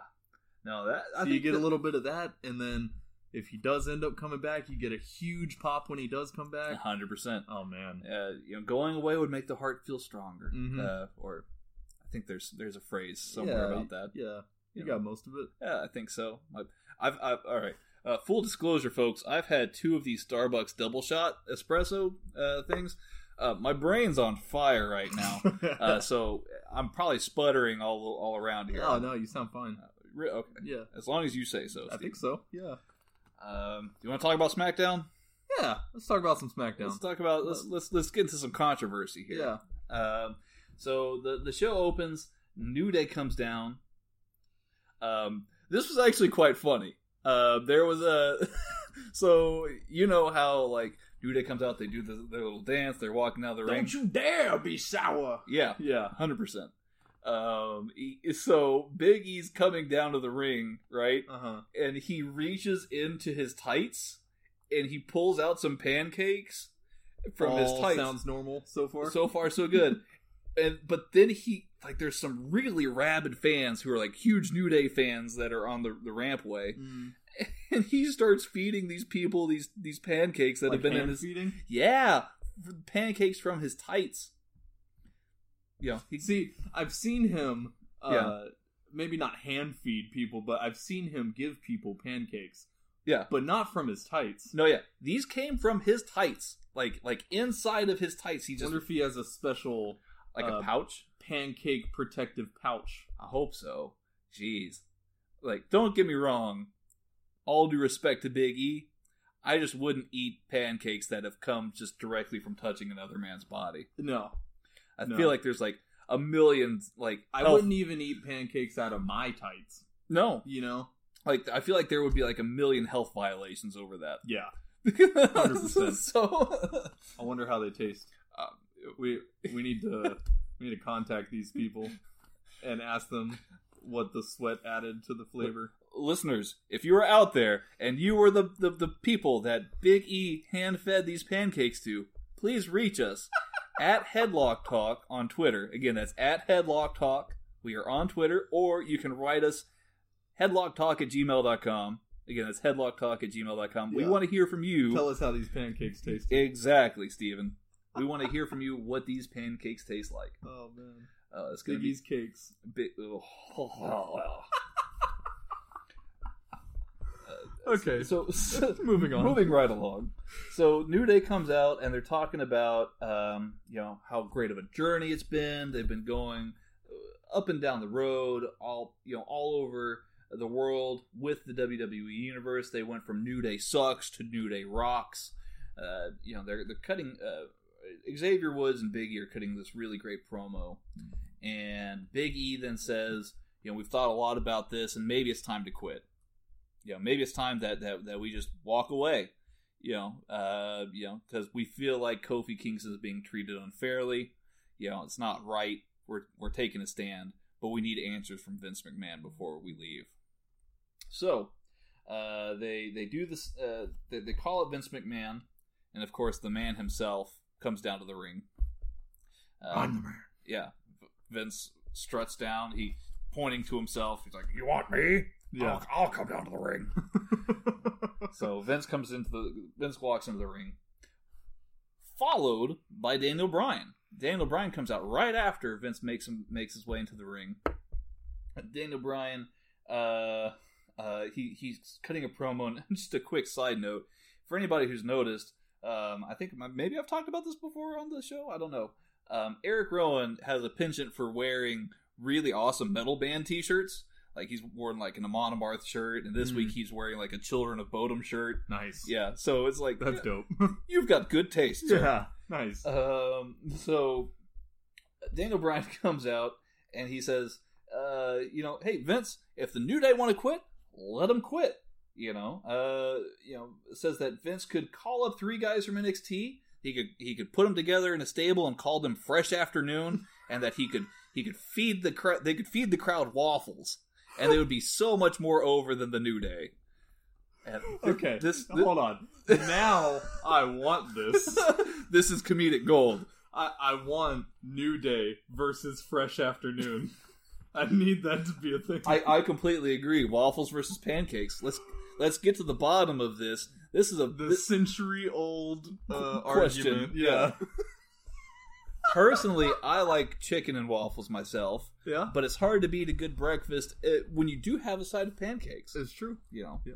No, that I So you get that- a little bit of that and then if he does end up coming back, you get a huge pop when he does come back. hundred percent. Oh man. Uh, you know, going away would make the heart feel stronger. Mhm. Uh, or I think there's there's a phrase somewhere yeah, about that. Yeah. You Yeah. got most of it. Yeah, I think so. I've, I've, I've all right. Uh, full disclosure, folks, I've had two of these Starbucks double shot espresso uh, things. Uh, my brain's on fire right now, uh, so I'm probably sputtering all all around here. oh no, you sound fine. Uh, re- okay, Yeah. as long as you say so. I think so. Yeah. Um, do you want to talk about SmackDown? Yeah. Let's talk about some SmackDown. Let's talk about let's let's let's get into some controversy here. yeah. Um, so the the show opens. New Day comes down. Um, this was actually quite funny. Uh, there was a so you know how like New Day comes out, they do the, their little dance, they're walking down the Don't ring. Don't you dare be sour. Yeah, yeah, hundred percent. Um, so Big E's coming down to the ring, right? Uh-huh. And he reaches into his tights and he pulls out some pancakes from his tights. sounds normal so far. So far, so good. and but then he like there's some really rabid fans who are like huge New Day fans that are on the the rampway, Mm. and he starts feeding these people these these pancakes that Like have been in his feeding. yeah pancakes from his tights. Yeah, he, See, I've seen him uh Yeah. maybe not hand feed people, but I've seen him give people pancakes. Yeah. But not from his tights. no, yeah, these came from his tights, like like inside of his tights. He I just wonder if he has a special like a uh, pouch. Pancake protective pouch. I hope so. Jeez. Like, don't get me wrong. All due respect to Big E, I just wouldn't eat pancakes that have come just directly from touching another man's body. No. I No. feel like there's like a million like I health- wouldn't even eat pancakes out of my tights. No. You know? Like I feel like there would be like a million health violations over that. Yeah. 100%. so I wonder how they taste. um, We we need to we need to contact these people and ask them what the sweat added to the flavor. listeners, if you are out there and you were the, the, the people that Big E hand fed these pancakes to, please reach us at Headlock Talk on Twitter. Again, that's at Headlock Talk. We are on Twitter, or you can write us headlocktalk at gmail.com. Again, that's headlocktalk at gmail.com. We want to hear from you. Tell us how these pancakes taste. Exactly, Steven. We want to hear from you what these pancakes taste like. Oh man, Uh, it's going to be cakes. big. oh. Okay, So, so moving on. moving right along. So New Day comes out and they're talking about um, you know how great of a journey it's been. They've been going uh, up and down the road, all you know, all over the world with the WWE universe. They went from New Day sucks to New Day rocks. Uh, you know, they're they're cutting. Uh, Xavier Woods and Big E are cutting this really great promo, and Big E then says, "You know, we've thought a lot about this, and maybe it's time to quit." you know, maybe it's time that that, that we just walk away. You know, uh, you know, because we feel like Kofi Kingston is being treated unfairly. You know, it's not right. We're we're taking a stand, but we need answers from Vince McMahon before we leave. So, uh, they they do this. Uh, they, they call it Vince McMahon, and of course, the man himself comes down to the ring. Um, man. yeah, Vince struts down. He pointing to himself. He's like, "You want me? Yeah. I'll, I'll come down to the ring." So Vince comes into the Vince walks into the ring, followed by Daniel Bryan. Daniel Bryan comes out right after Vince makes him makes his way into the ring. Daniel Bryan, uh, uh, he he's cutting a promo. And just a quick side note for anybody who's noticed, um, I think maybe I've talked about this before on the show. I don't know. Um, Eric Rowan has a penchant for wearing really awesome metal band T-shirts. Like he's worn like an Amon Amarth shirt, and this Mm. week he's wearing like a Children of Bodom shirt. nice. Yeah, so it's like That's dope. you've got good taste. sir. yeah. Nice. Um. So Daniel Bryan comes out and he says, uh, you know, hey Vince, if the New Day want to quit, let them quit. You know, uh, you know, says that Vince could call up three guys from NXT. He could he could put them together in a stable and call them Fresh Afternoon, and that he could he could feed the crowd. They could feed the crowd waffles, and they would be so much more over than the New Day. And okay. this- hold on. Now I want this. this is comedic gold. I, I want New Day versus Fresh Afternoon. I need that to be a thing. I, I completely agree. Waffles versus pancakes. Let's let's get to the bottom of this. This is a the this, century old uh, Question, argument. yeah. Personally. I like chicken and waffles myself, Yeah. but it's hard to beat a good breakfast uh, when you do have a side of pancakes. It's true. You know. Yeah.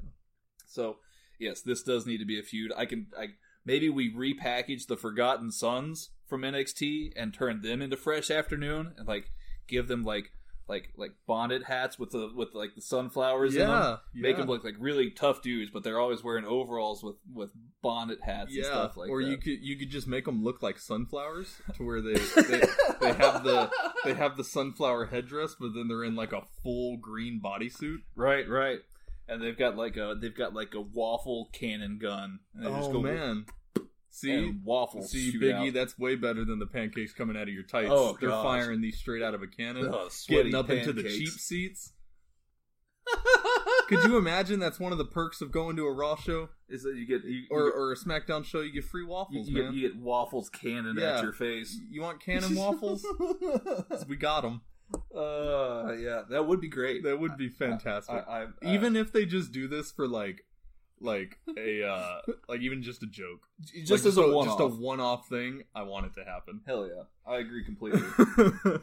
So yes, this does need to be a feud. I can. I maybe we repackage the Forgotten Sons from NXT and turn them into Fresh Afternoon and like give them like like like bonnet hats with the with like the sunflowers in them. Yeah. make them look like really tough dudes, but they're always wearing overalls with with bonnet hats and yeah, stuff like or that. you could you could just make them look like sunflowers to where they they, they have the they have the sunflower headdress, but then they're in like a full green bodysuit. right, right, and they've got like a they've got like a waffle cannon gun. And Oh go man, see and waffles. see Biggie, out. that's way better than the pancakes coming out of your tights. Oh, they're gosh. firing these straight out of a cannon, getting up into the cheap seats. Could you imagine that's one of the perks of going to a Raw show is that you get you, or, you, or a SmackDown show? You get free waffles, you man. get, you get waffles cannon Yeah. at your face. You want cannon waffles? we got them. Uh, yeah, that would be great. That would be fantastic. I, I, I, even if they just do this for like, like a uh like even just a joke, just Like, as a one just a one-off thing. I want it to happen. Hell yeah, I agree completely.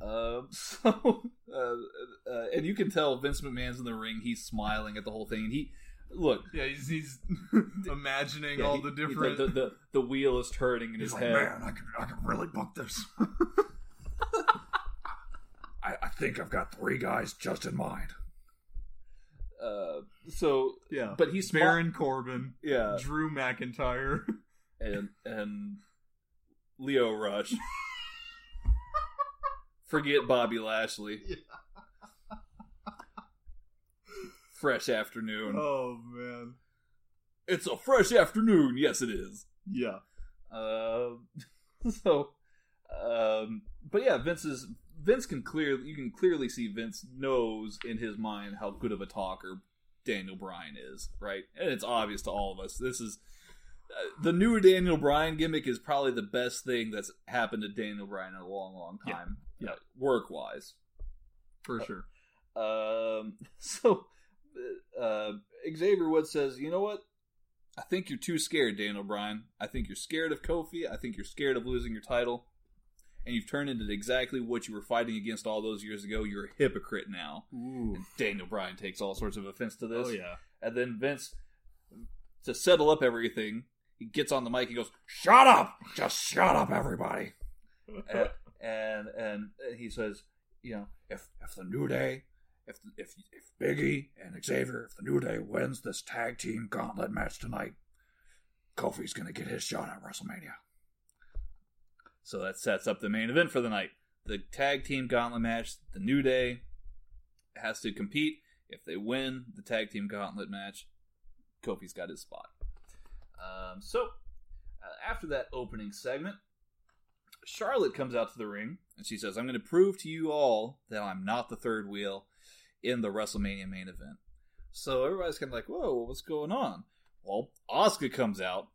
Um, so, uh, uh, and you can tell Vince McMahon's in the ring. He's smiling at the whole thing. And he, look, yeah, he's, he's imagining yeah, all he- the different. the, the, the wheel is turning in his head. man I could, I could really book this. I, I think I've got three guys just in mind. Uh, so, yeah, but he's smi- Baron Corbin, yeah, Drew McIntyre. and and Lio Rush. Forget Bobby Lashley. Fresh afternoon. oh man, It's a fresh afternoon. Yes, it is. yeah, Um, so, um, but yeah, Vince is Vince can clearly you can clearly see Vince knows in his mind how good of a talker Daniel Bryan is, right? And it's obvious to all of us. This is uh, the new Daniel Bryan gimmick is probably the best thing that's happened to Daniel Bryan in a long, long Yeah. time, Yeah. work wise. for sure. Um, so uh, Xavier Woods says, "You know what? I think you're too scared, Daniel Bryan. I think you're scared of Kofi. I think you're scared of losing your title, and you've turned into exactly what you were fighting against all those years ago. You're a hypocrite now." Daniel Bryan takes all sorts of offense to this. Oh yeah. And then Vince, to settle up everything, he gets on the mic. He goes, "Shut up! Just shut up, everybody!" and, and and he says, "You know, If if the New Day, if if if Biggie and Xavier, if the New Day wins this tag team gauntlet match tonight, Kofi's gonna get his shot at WrestleMania. So that sets up the main event for the night. The tag team gauntlet match, the New Day has to compete. If they win the tag team gauntlet match, Kofi's got his spot. Um, so, uh, after that opening segment, Charlotte comes out to the ring and she says, I'm going to prove to you all that I'm not the third wheel in the WrestleMania main event. So everybody's kind of like, whoa, what's going on? Well, Asuka comes out,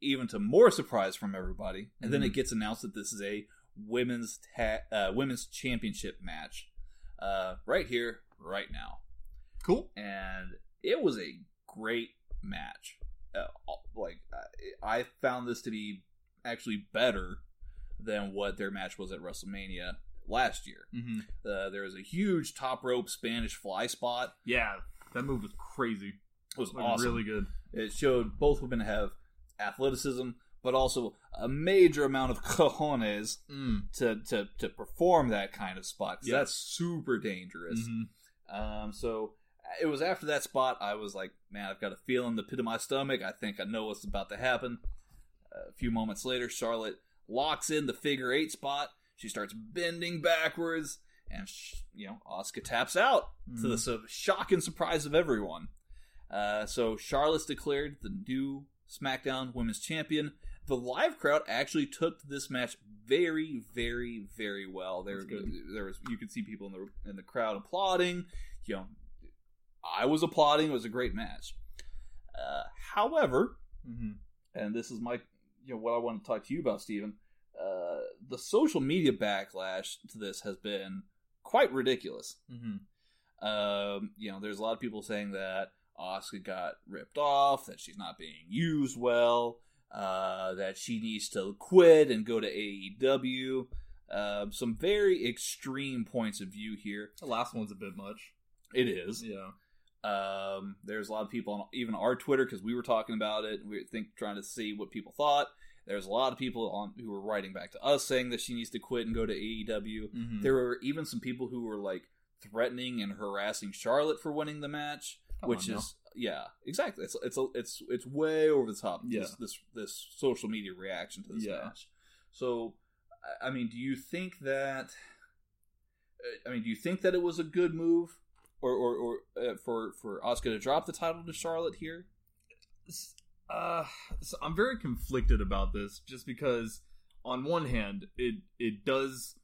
even to more surprise from everybody, and then it gets announced that this is a women's ta- uh, women's championship match, uh, right here, right now, Cool. and it was a great match. Uh, like I I found this to be actually better than what their match was at WrestleMania last year. Mm-hmm. Uh, there was a huge top rope Spanish fly spot. Yeah, that move was crazy. It was Like, awesome. Really good. It showed both women have athleticism, but also a major amount of cojones Mm. to to, to perform that kind of spot. Yeah. That's super dangerous. Mhm. Um, so it was after that spot I was like, man, I've got a feeling in the pit of my stomach. I think I know what's about to happen. a few moments later, Charlotte locks in the figure eight spot. She starts bending backwards, and sh- you know, Asuka taps out to the su- shock and surprise of everyone. Uh, so Charlotte's declared the new SmackDown Women's Champion. The live crowd actually took this match very, very, very well. There, there was you could see people in the in the crowd applauding. You know, I was applauding. It was a great match. Uh, however, Mm-hmm. and this is my you know what I want to talk to you about, Stephen. Uh, the social media backlash to this has been quite ridiculous. Mm-hmm. Um, you know, there's a lot of people saying that Asuka got ripped off, that she's not being used well, uh, that she needs to quit and go to AEW. Um, some very extreme points of view here. The last one's a bit much. It is. Yeah. Um, there's a lot of people on even our Twitter because we were talking about it. We were think trying to see what people thought. There's a lot of people on who were writing back to us saying that she needs to quit and go to AEW. Mm-hmm. There were even some people who were like threatening and harassing Charlotte for winning the match, Come which is yeah, exactly. It's it's a, it's it's way over the top. Yeah. This, this this social media reaction to this Yeah. match. So, I- mean, do you think that? I mean, do you think that it was a good move, or or, or uh, for for Asuka to drop the title to Charlotte here? Uh, so I'm very conflicted about this, just because on one hand, it it does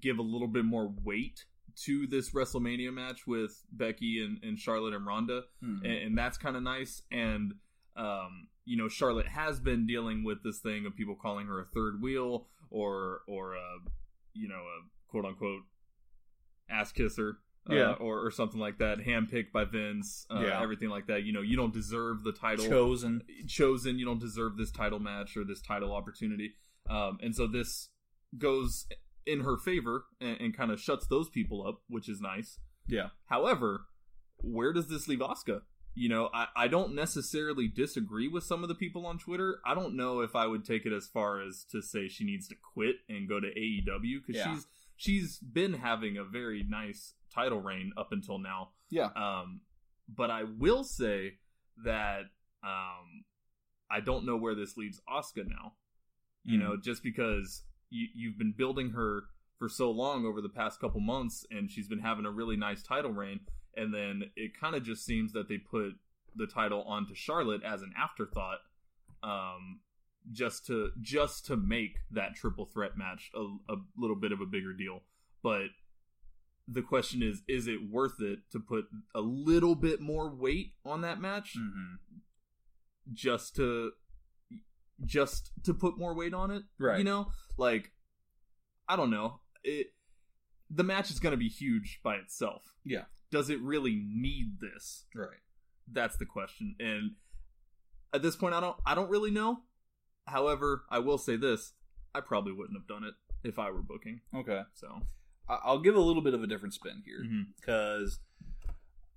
give a little bit more weight to this WrestleMania match with Becky and, and Charlotte and Ronda, Hmm. and, and that's kind of nice. And um, you know, Charlotte has been dealing with this thing of people calling her a third wheel or or a you know a quote unquote ass kisser. uh, Yeah. or, or something like that, handpicked by Vince, uh, Yeah. everything like that. You know, you don't deserve the title Chosen. chosen. You don't deserve this title match or this title opportunity. Um, and so this goes in her favor and, and kind of shuts those people up, which is nice. Yeah. However, where does this leave Asuka? You know, I, I don't necessarily disagree with some of the people on Twitter. I don't know if I would take it as far as to say she needs to quit and go to AEW because Yeah. she's she's been having a very nice title reign up until now. Yeah. Um, but I will say that um, I don't know where this leaves Asuka now. You Mhm. know, just because you, you've been building her for so long over the past couple months, and she's been having a really nice title reign, and then it kind of just seems that they put the title onto Charlotte as an afterthought, um, just to just to make that triple threat match a, a little bit of a bigger deal. but the question is, is it worth it to put a little bit more weight on that match Mm-hmm. just to just to put more weight on it? Right. You know, like I don't know. It the match is going to be huge by itself. Yeah. Does it really need this? Right. That's the question. And at this point I don't I don't really know. However, I will say this, I probably wouldn't have done it if I were booking. Okay. So, I'll give a little bit of a different spin here mm-hmm. because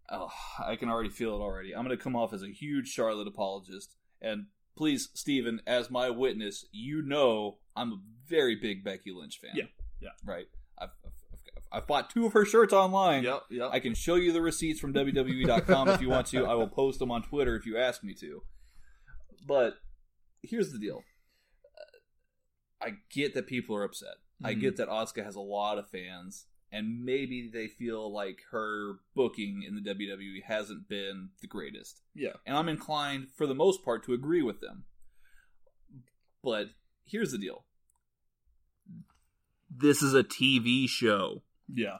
oh, I can already feel it already. I'm going to come off as a huge Charlotte apologist, and please, Steven, as my witness, you know I'm a very big Becky Lynch fan. Yeah, yeah. Right. I've, I've, I've, bought two of her shirts online. Yep, yep. I can show you the receipts from WWE.com if you want to. I will post them on Twitter if you ask me to. But here's the deal. Uh, I get that people are upset. I Mhm. get that Asuka has a lot of fans, and maybe they feel like her booking in the WWE hasn't been the greatest. yeah. And I'm inclined, for the most part, to agree with them. But here's the deal this is a TV show. Yeah.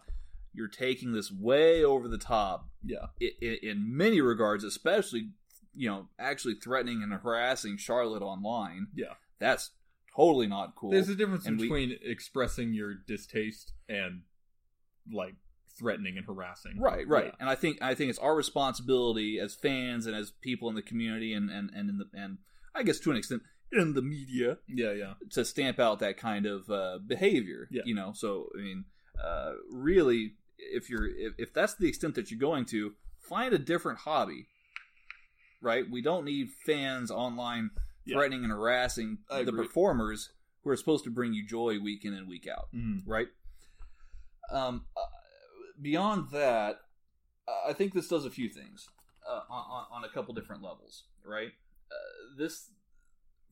You're taking this way over the top Yeah. in many regards, especially you know actually threatening and harassing Charlotte online. Yeah. That's totally not cool. There's a difference And we- between expressing your distaste and like threatening and harassing. Right, right. Yeah. And I think I think it's our responsibility as fans and as people in the community and and and in the and I guess to an extent in the media Yeah, yeah. to stamp out that kind of uh, behavior. Yeah. You know, so I mean, uh, really, if you're if, if that's the extent that you're going to, find a different hobby. Right? We don't need fans online Yeah. threatening and harassing I the agree. performers who are supposed to bring you joy week in and week out. Mhm. Right? Um, uh, beyond that, I think this does a few things uh, on, on a couple different levels. Right? Uh, this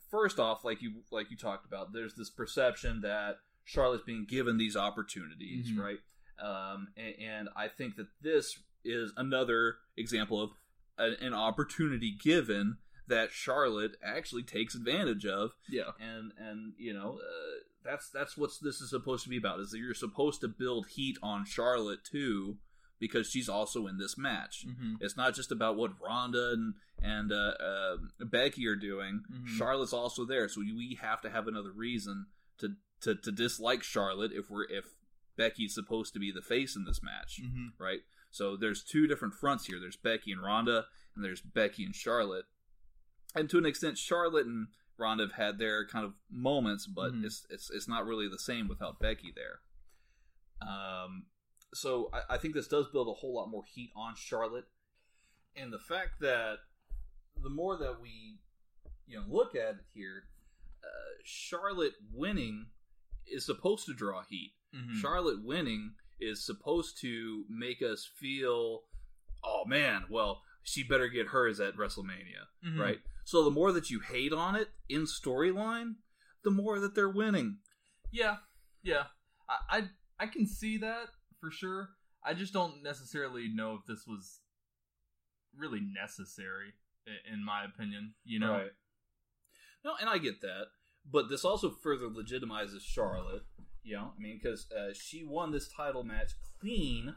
first off, like you like you talked about, there's this perception that Charlotte's being given these opportunities, Mhm. right? Um, and, and I think that this is another example of a, an opportunity given that Charlotte actually takes advantage of, Yeah. and and you know uh, that's that's what this is supposed to be about. Is that you're supposed to build heat on Charlotte too, because she's also in this match. Mm-hmm. It's not just about what Ronda and and uh, uh, Becky are doing. Mhm. Charlotte's also there, so we have to have another reason to, to to dislike Charlotte if we're if Becky's supposed to be the face in this match, Mm-hmm. right? So there's two different fronts here. There's Becky and Ronda, and there's Becky and Charlotte. And to an extent, Charlotte and Ronda have had their kind of moments, but Mhm. it's it's it's not really the same without Becky there. Um, so I, I think this does build a whole lot more heat on Charlotte, and the fact that the more that we you know look at it here, uh, Charlotte winning is supposed to draw heat. Mm-hmm. Charlotte winning is supposed to make us feel, oh man, well she better get hers at WrestleMania, Mhm. right? So the more that you hate on it in storyline, the more that they're winning. Yeah, yeah. I, I I can see that for sure. I just don't necessarily know if this was really necessary, in my opinion. You know, Right. No, and I get that, but this also further legitimizes Charlotte. You know, I mean, because uh, she won this title match clean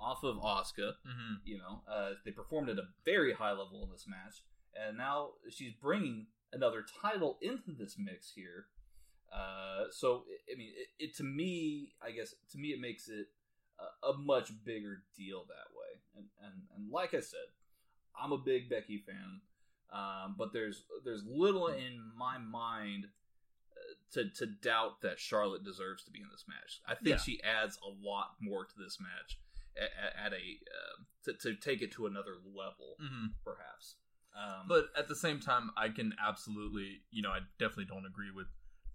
off of Asuka. hmm You know, uh, they performed at a very high level in this match, and now she's bringing another title into this mix here. Uh, so, I- I mean, it, it to me, I guess to me, it makes it a, a much bigger deal that way. And, and and like I said, I'm a big Becky fan, um, but there's there's little in my mind uh, to to doubt that Charlotte deserves to be in this match. I think Yeah. she adds a lot more to this match at, at a uh, to, to take it to another level, hmm perhaps. Um, But at the same time, I can absolutely, you know, I definitely don't agree with,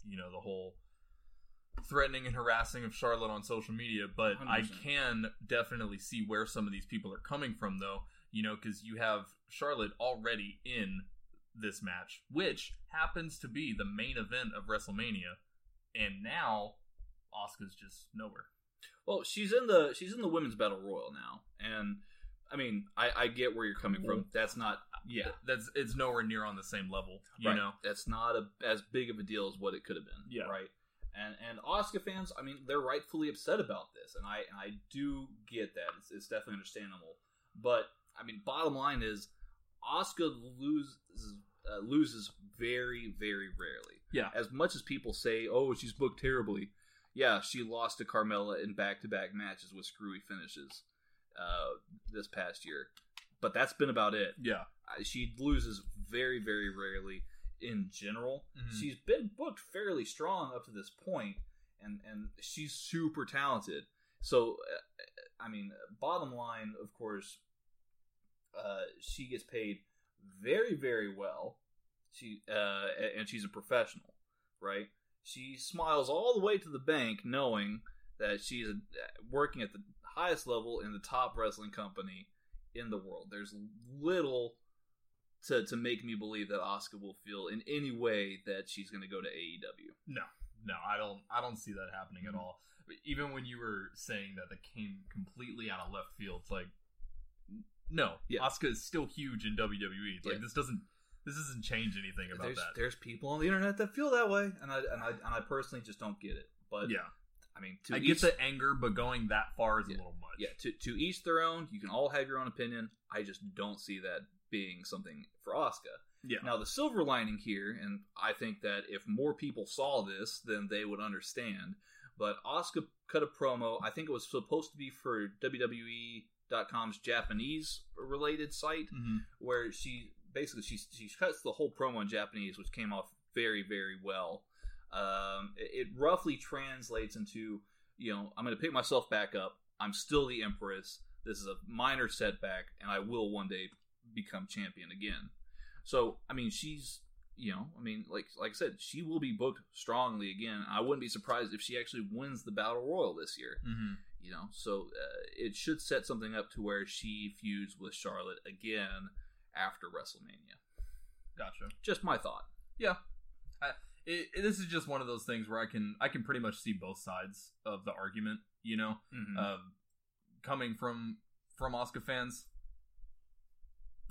you know, the whole threatening and harassing of Charlotte on social media. But I 100%. can definitely see where some of these people are coming from, though, you know, because you have Charlotte already in this match, which happens to be the main event of WrestleMania, and now Asuka's just nowhere. Well, she's in the she's in the women's battle royal now, and I mean, I, I get where you're coming from. That's not yeah, That's it's nowhere near on the same level, you right. know. That's not a, as big of a deal as what it could have been. Yeah. right. and and Asuka fans, I mean, they're rightfully upset about this, and I and I do get that. It's, it's definitely understandable. But I mean, bottom line is, Asuka loses uh, loses very very rarely. Yeah. As much as people say, "Oh, she's booked terribly," yeah, she lost to Carmella in back to back matches with screwy finishes uh, this past year. But that's been about it. Yeah. She loses very, very rarely in general. Mhm. She's been booked fairly strong up to this point, and and she's super talented. So, uh, I mean, bottom line, of course, uh, she gets paid very, very well. She uh, and she's a professional, right? She smiles all the way to the bank, knowing that she's working at the highest level in the top wrestling company in the world. There's little to to make me believe that Asuka will feel in any way that she's going to go to AEW. No, no, I don't. I don't see that happening Mm-hmm. at all. Even when you were saying that that came completely out of left field, it's like, no, Yeah. Asuka is still huge in WWE. It's like Yeah. this doesn't, this doesn't change anything about There's that. there's people on the internet that feel that way, and I and I and I personally just don't get it. But yeah, I mean, to I each, get the anger, but going that far is Yeah. a little much. yeah, to to each their own. You can all have your own opinion. I just don't see that being something for Asuka. yeah. Now, the silver lining here, and I think that if more people saw this, then they would understand. But Asuka cut a promo. I think it was supposed to be for WWE.com's Japanese related site, Mhm. where she basically she she cuts the whole promo in Japanese, which came off very very well. Um, it, it roughly translates into you know I'm going to pick myself back up. I'm still the Empress. This is a minor setback, and I will one day become champion again. So I mean, she's you know, I mean, like like I said, she will be booked strongly again. I wouldn't be surprised if she actually wins the battle royal this year. Mhm. You know, so uh, it should set something up to where she feuds with Charlotte again after WrestleMania. Gotcha. Just my thought. Yeah. I, it, it- this is just one of those things where I can I can pretty much see both sides of the argument. You know, Mhm. um, coming from from Asuka fans,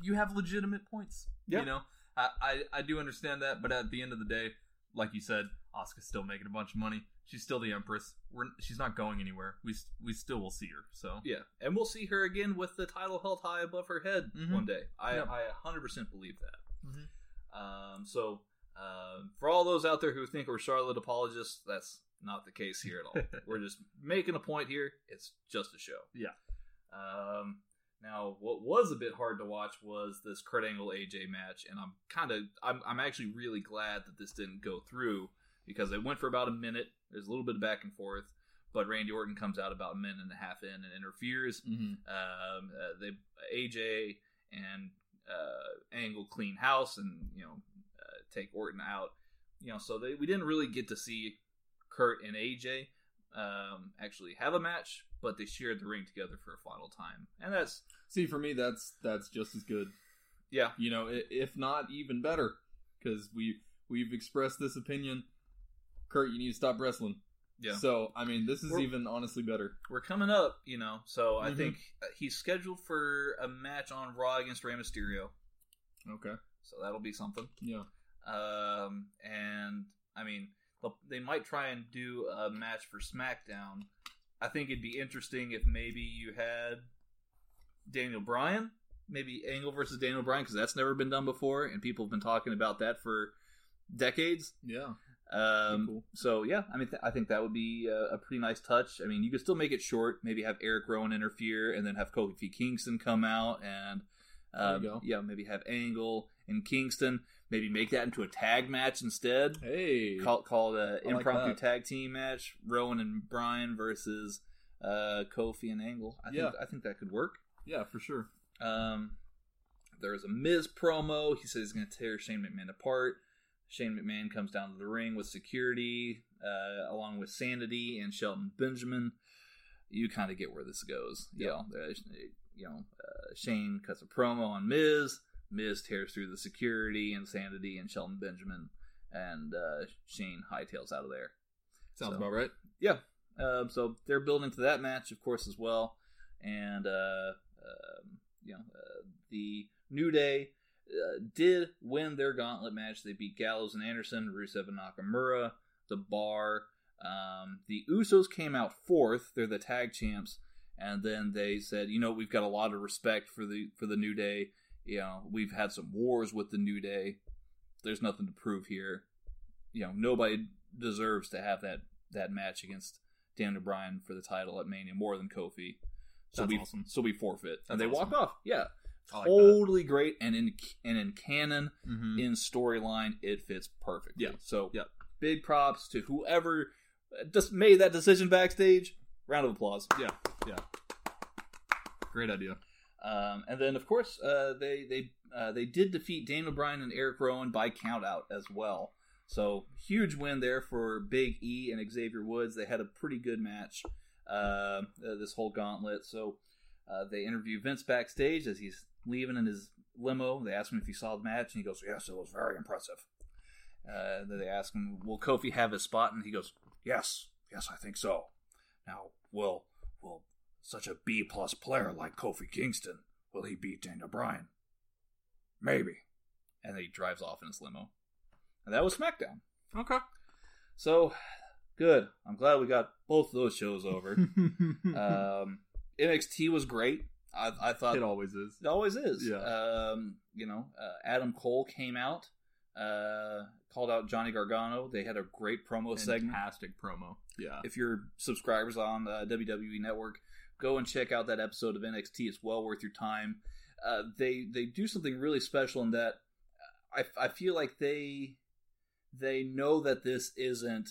you have legitimate points. Yeah. You know, I, I I do understand that, but at the end of the day, like you said, Asuka's still making a bunch of money. She's still the Empress. We're she's not going anywhere. We we still will see her. So Yeah, and we'll see her again with the title held high above her head Mhm. one day. I. I 100% believe that. Mhm. Um, so um, for all those out there who think we're Charlotte apologists, that's not the case here at all. we're just making a point here. It's just a show. Yeah. Um, now, what was a bit hard to watch was this Kurt Angle AJ match, and I'm kind of I'm I'm actually really glad that this didn't go through because it went for about a minute. There's a little bit of back and forth, but Randy Orton comes out about a minute and a half in and interferes. Mhm. Um, uh, they AJ and uh, Angle clean house and you know uh, take Orton out. You know, so they we didn't really get to see Kurt and AJ um, actually have a match, but they shared the ring together for a final time, and that's see for me that's that's just as good. yeah, You know, if not even better, because we we've expressed this opinion. Kurt, you need to stop wrestling. yeah. So I mean, this is We're- even honestly better. We're coming up, you know, so I Mhm. think uh, he's scheduled for a match on Raw against Rey Mysterio, Okay. so that'll be something. Yeah. Um, and I mean, they might try and do a match for SmackDown. I think it'd be interesting if maybe you had Daniel Bryan, maybe Angle versus Daniel Bryan, because that's never been done before, and people have been talking about that for decades. Yeah. Um, Cool. So yeah, I mean, th- I think that would be a, a pretty nice touch. I mean, you could still make it short. Maybe have Eric Rowan interfere, and then have Kofi Kingston come out, and um, There you go. yeah, maybe have Angle and Kingston. Maybe make that into a tag match instead. Hey. Call call it a I like impromptu that. tag team match. Rowan and Bryan versus uh, Kofi and Angle. I Yeah. think I think that could work. yeah, for sure. Um, there was a Miz promo. He says he's going to tear Shane McMahon apart. Shane McMahon comes down to the ring with security, uh, along with Sanity and Shelton Benjamin. You kind of get where this goes. You know, you know, uh, Shane cuts a promo on Miz. Miz tears through the security and Sanity and Shelton Benjamin, and uh, Shane hightails out of there. Sounds So- about right. Yeah. Um, so they're building to that match, of course, as well. And, uh, um, you know, uh, the New Day uh, did win their gauntlet match. They beat Gallows and Anderson, Rusev and Nakamura, The Bar, Um, the Usos came out fourth. They're the tag champs, and then they said, you know, we've got a lot of respect for the for the New Day. You know, we've had some wars with the New Day. There's nothing to prove here. You know, nobody deserves to have that that match against Daniel Bryan for the title at Mania more than Kofi. So That's we awesome. so we forfeit, and That's they walk off. Yeah, Like that. totally great. And in and in canon, Mhm. in storyline, it fits perfectly. Yeah. So Yep. big props to whoever just made that decision backstage. Round of applause. Yeah, yeah. Great idea. Um, and then, of course, uh, they they uh, they did defeat Daniel Bryan and Eric Rowan by countout as well. So huge win there for Big E and Xavier Woods. They had a pretty good match uh, uh, this whole gauntlet. So uh, they interview Vince backstage as he's leaving in his limo. They ask him if he saw the match, and he goes, "Yes, it was very impressive." Uh, then they ask him, "Will Kofi have his spot?" And he goes, Yes, yes, I think so. Now, will will such a B plus player like Kofi Kingston will he beat Daniel Bryan? Maybe. and he drives off in his limo. And that was SmackDown. Okay. So good. I'm glad we got both of those shows over. um, NXT was great. I, I thought it always is. it always is. Yeah. Um, you know, uh, Adam Cole came out, uh, called out Johnny Gargano. They had a great promo segment. Fantastic promo. Yeah. If you're subscribers on the WWE Network, go and check out that episode of NXT. It's well worth your time. Uh, they they do something really special in that I, I feel like they they know that this isn't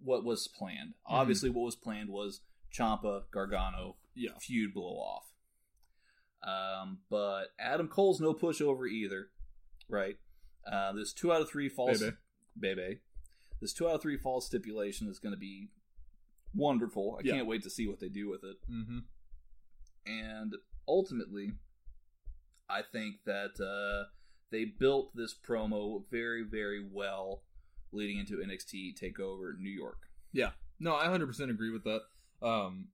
what was planned. Obviously, what was planned was Ciampa Gargano Yeah. feud blow off. Um, but Adam Cole's no pushover either, right? Uh, this two out of three falls, Baby. baby. This two out of three falls stipulation is going to be wonderful. I Yeah. can't wait to see what they do with it. Mm-hmm. And ultimately, I think that uh, they built this promo very, very well leading into NXT Takeover New York. Yeah. No, I 100% agree with that. Um,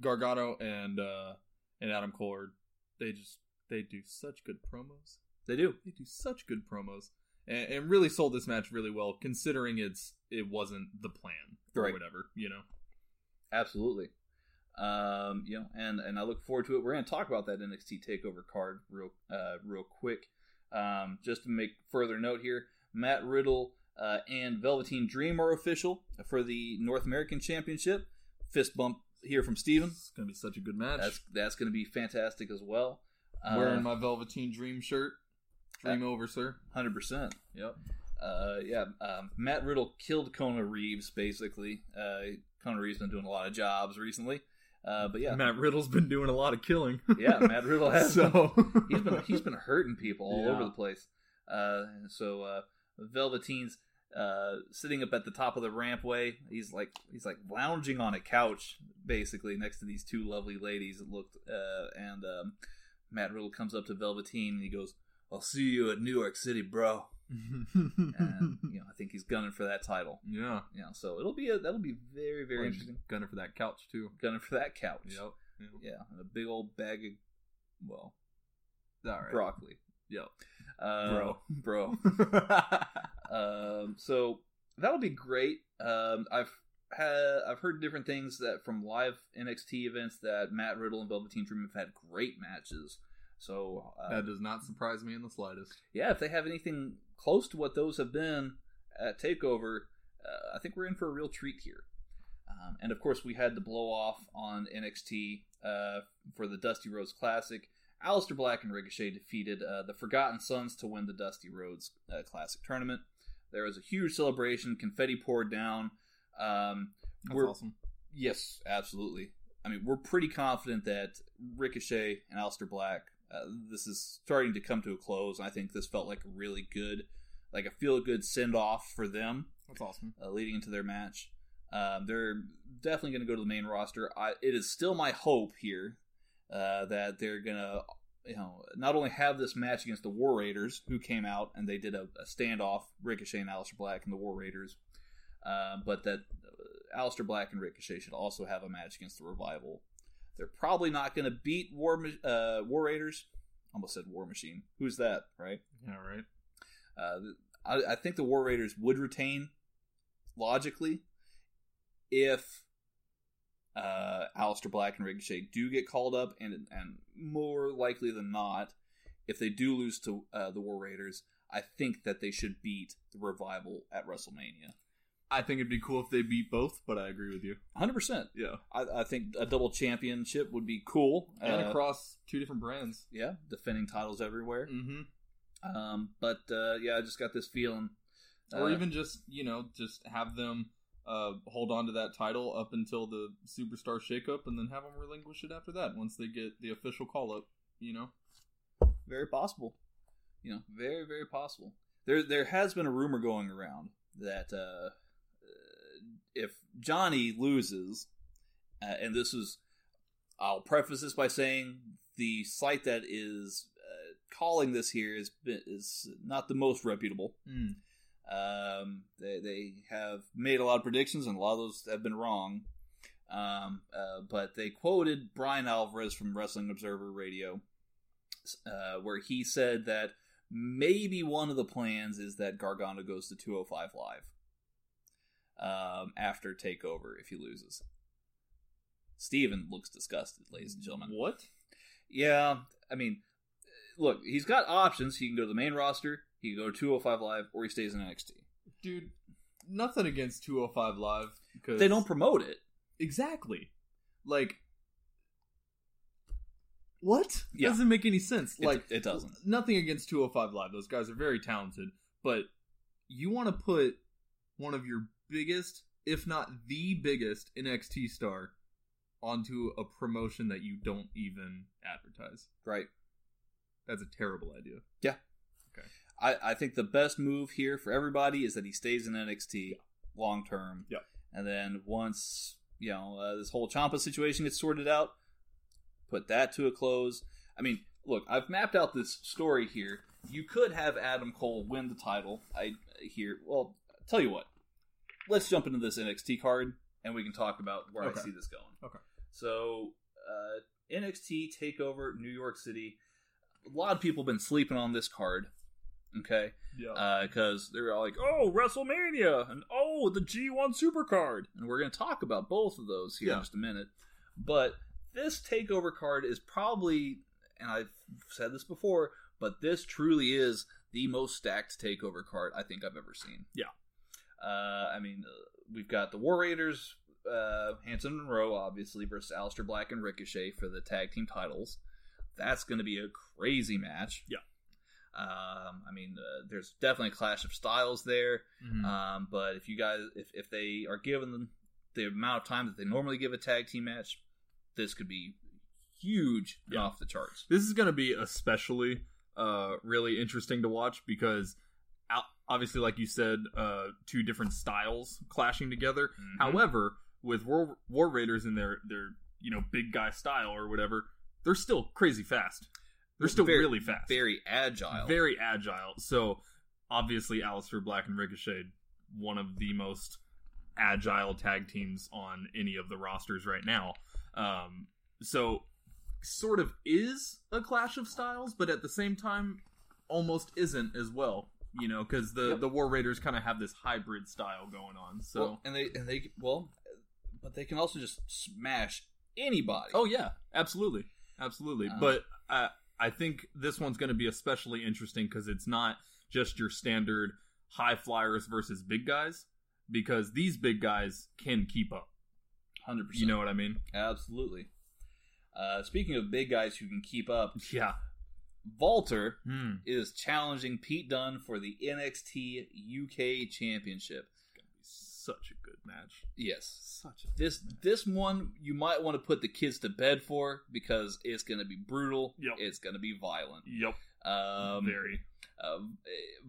Gargano and uh, and Adam Cole, are, they just they do such good promos. They do. They do such good promos, and, and really sold this match really well, considering it's it wasn't the plan or Right. whatever. You know. Absolutely. Um, you know, and and I look forward to it. We're going to talk about that NXT Takeover card real uh, real quick. Um, just to make further note here, Matt Riddle uh, and Velveteen Dream are official for the North American Championship. Fist bump here from Steven. It's gonna be such a good match. That's that's going to be fantastic as well. Uh, Wearing my Velveteen Dream shirt. Dream over, sir. hundred percent. Yep. Uh, yeah, um, Matt Riddle killed Kona Reeves. Basically, uh, Kona Reeves been doing a lot of jobs recently. Uh, but yeah, Matt Riddle's been doing a lot of killing. yeah, Matt Riddle has. so he's been he's been hurting people all Yeah. over the place. Uh, so uh, Velveteen's uh, sitting up at the top of the rampway. He's like he's like lounging on a couch, basically next to these two lovely ladies. It looked, uh, and um, Matt Riddle comes up to Velveteen and he goes, "I'll see you at New York City, bro." And you know, I think he's gunning for that title. yeah. You know, so it'll be a, that'll be very very Well, interesting. Gunning for that couch too. Gunning for that couch. Yep. Yeah, and a big old bag of well All right. broccoli. Yep. Uh, Bro. bro. Um, so that'll be great. Um, I've had I've heard different things that from live NXT events that Matt Riddle and Velveteen Dream have had great matches. So uh, that does not surprise me in the slightest. yeah, if they have anything close to what those have been at Takeover, uh, I think we're in for a real treat here. Um, and of course, we had the blow off on NXT uh, for the Dusty Rhodes Classic. Aleister Black and Ricochet defeated uh, the Forgotten Sons to win the Dusty Rhodes uh, Classic tournament. There was a huge celebration. Confetti poured down. Um, That's we're, awesome. Yes, absolutely. I mean, we're pretty confident that Ricochet and Aleister Black, uh, this is starting to come to a close. I think this felt like a really good, like a feel good send off for them That's awesome. uh, leading into their match. Um, they're definitely going to go to the main roster. I, it is still my hope here uh, that they're going to, you know, not only have this match against the War Raiders, who came out and they did a, a standoff, Ricochet and Aleister Black and the War Raiders, uh, but that uh, Aleister Black and Ricochet should also have a match against the Revival. They're probably not going to beat War uh, War Raiders. Almost said War Machine. Who's that, right? Yeah, right. Uh, I, I think the War Raiders would retain. logically, if uh, Aleister Black and Ricochet do get called up, and and more likely than not, if they do lose to uh, the War Raiders, I think that they should beat the Revival at WrestleMania. I think it'd be cool if they beat both, but I agree with you. Hundred percent. Yeah, I, I think a double championship would be cool. and Uh, across two different brands. yeah, defending titles everywhere. Mm-hmm. Um, but uh, yeah, I just got this feeling. or uh, even just you know just have them uh, hold on to that title up until the superstar shakeup, and then have them relinquish it after that once they get the official call up. You know, very possible. You know, very very possible. There there has been a rumor going around that uh, uh, if Johnny loses, uh, and this is, I'll preface this by saying the site that is uh, calling this here is is not the most reputable. Mm. Um, they they have made a lot of predictions, and a lot of those have been wrong. Um, uh, but they quoted Bryan Alvarez from Wrestling Observer Radio, uh, where he said that maybe one of the plans is that Gargano goes to 205 Live um, after Takeover if he loses. Steven looks disgusted, ladies and gentlemen. what? Yeah, I mean, look, he's got options. He can go to the main roster, he can go to 205 Live, or he stays in NXT. Dude, nothing against 205 Live because They don't promote it. exactly like what Yeah. doesn't make any sense. It- Like it doesn't. Nothing against 205 Live; those guys are very talented, but you want to put one of your biggest, if not the biggest, NXT star onto a promotion that you don't even advertise. Right. That's a terrible idea. I, I think the best move here for everybody is that he stays in NXT long term. Yeah. And then once, you know, uh, this whole Ciampa situation gets sorted out, put that to a close. I mean, look, I've mapped out this story here. You could have Adam Cole win the title. I here. Well, tell you what. Let's jump into this NXT card and we can talk about where Okay. I see this going. Okay. So, uh, NXT Takeover New York City. A lot of people have been sleeping on this card. Okay Yeah. because they're all like, "Oh, WrestleMania," and "Oh, the G1 Supercard," and we're going to talk about both of those here in just a minute. But this takeover card is probably, and I've said this before, but this truly is the most stacked takeover card I think I've ever seen. Yeah. Uh, I mean, uh, we've got the War Raiders, uh, Hanson and Rowe, obviously, versus Aleister Black and Ricochet for the tag team titles. That's going to be a crazy match. Yeah. Um, I mean, uh, there's definitely a clash of styles there. Mhm. Um, but if you guys, if, if they are given the, amount of time that they normally give a tag team match, this could be huge Yeah. off the charts. this is going to be especially uh, really interesting to watch because obviously like you said uh, two different styles clashing together Mhm. however with war, war raiders in their their you know big guy style or whatever they're still crazy fast they're still Very- really fast Very agile. very agile so obviously Aleister Black and Ricochet one of the most agile tag teams on any of the rosters right now um, so sort of is a clash of styles, but at the same time, almost isn't as well. You know, because the Yep. the War Raiders kind of have this hybrid style going on. So, Well, and they and they well, but they can also just smash anybody. oh yeah, absolutely, absolutely. Uh, but I I think this one's going to be especially interesting because it's not just your standard high flyers versus big guys, because these big guys can keep up. hundred percent. You know what I mean? absolutely. Uh, speaking of big guys who can keep up, Yeah. Walter Hmm. is challenging Pete Dunne for the NXT UK Championship. Such a match. Yes, Such a this this one you might want to put the kids to bed for because it's going to be brutal. Yep. It's going to be violent. Yep. Um, Very. uh,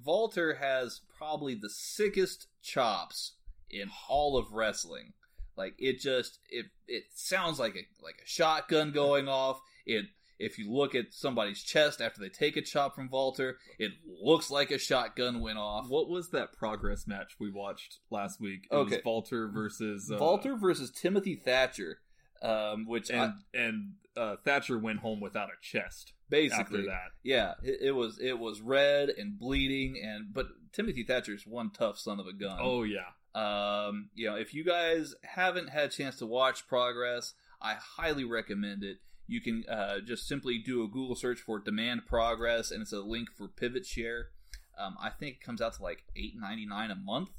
Walter has probably the sickest chops in all of wrestling. Like it just it it sounds like a like a shotgun going off. It if you look at somebody's chest after they take a chop from Walter, it looks like a shotgun went off. What was that progress match we watched last week? It Okay. was Walter versus uh, Walter versus Timothy Thatcher, um, which and I, and uh, Thatcher went home without a chest basically after that. Yeah, it, it was it was red and bleeding, and but Timothy Thatcher's one tough son of a gun. Oh yeah, Um, you know, if you guys haven't had a chance to watch Progress, I highly recommend it. You can uh, just simply do a Google search for Demand Progress, and it's a link for Pivotshare. Um, I think it comes out to like eight ninety nine a month,